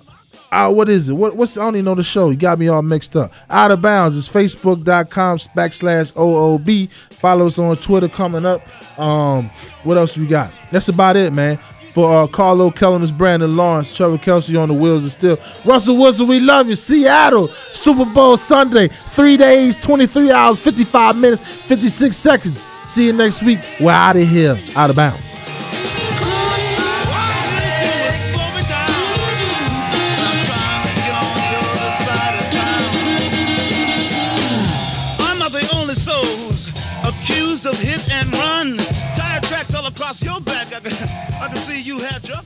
uh what is it? What, what's I don't even know the show. You got me all mixed up. Out of bounds is facebook.com backslash OOB. Follow us on Twitter coming up. Um, what else we got? That's about it, man. For uh, Carlo Kellerman's Brandon Lawrence, Trevor Kelsey on the wheels of steel. Russell Wilson, we love you. Seattle, Super Bowl Sunday. Three days, 23 hours, 55 minutes, 56 seconds. See you next week. We're out of here. Out of bounds. Your back. I can, I can see you had your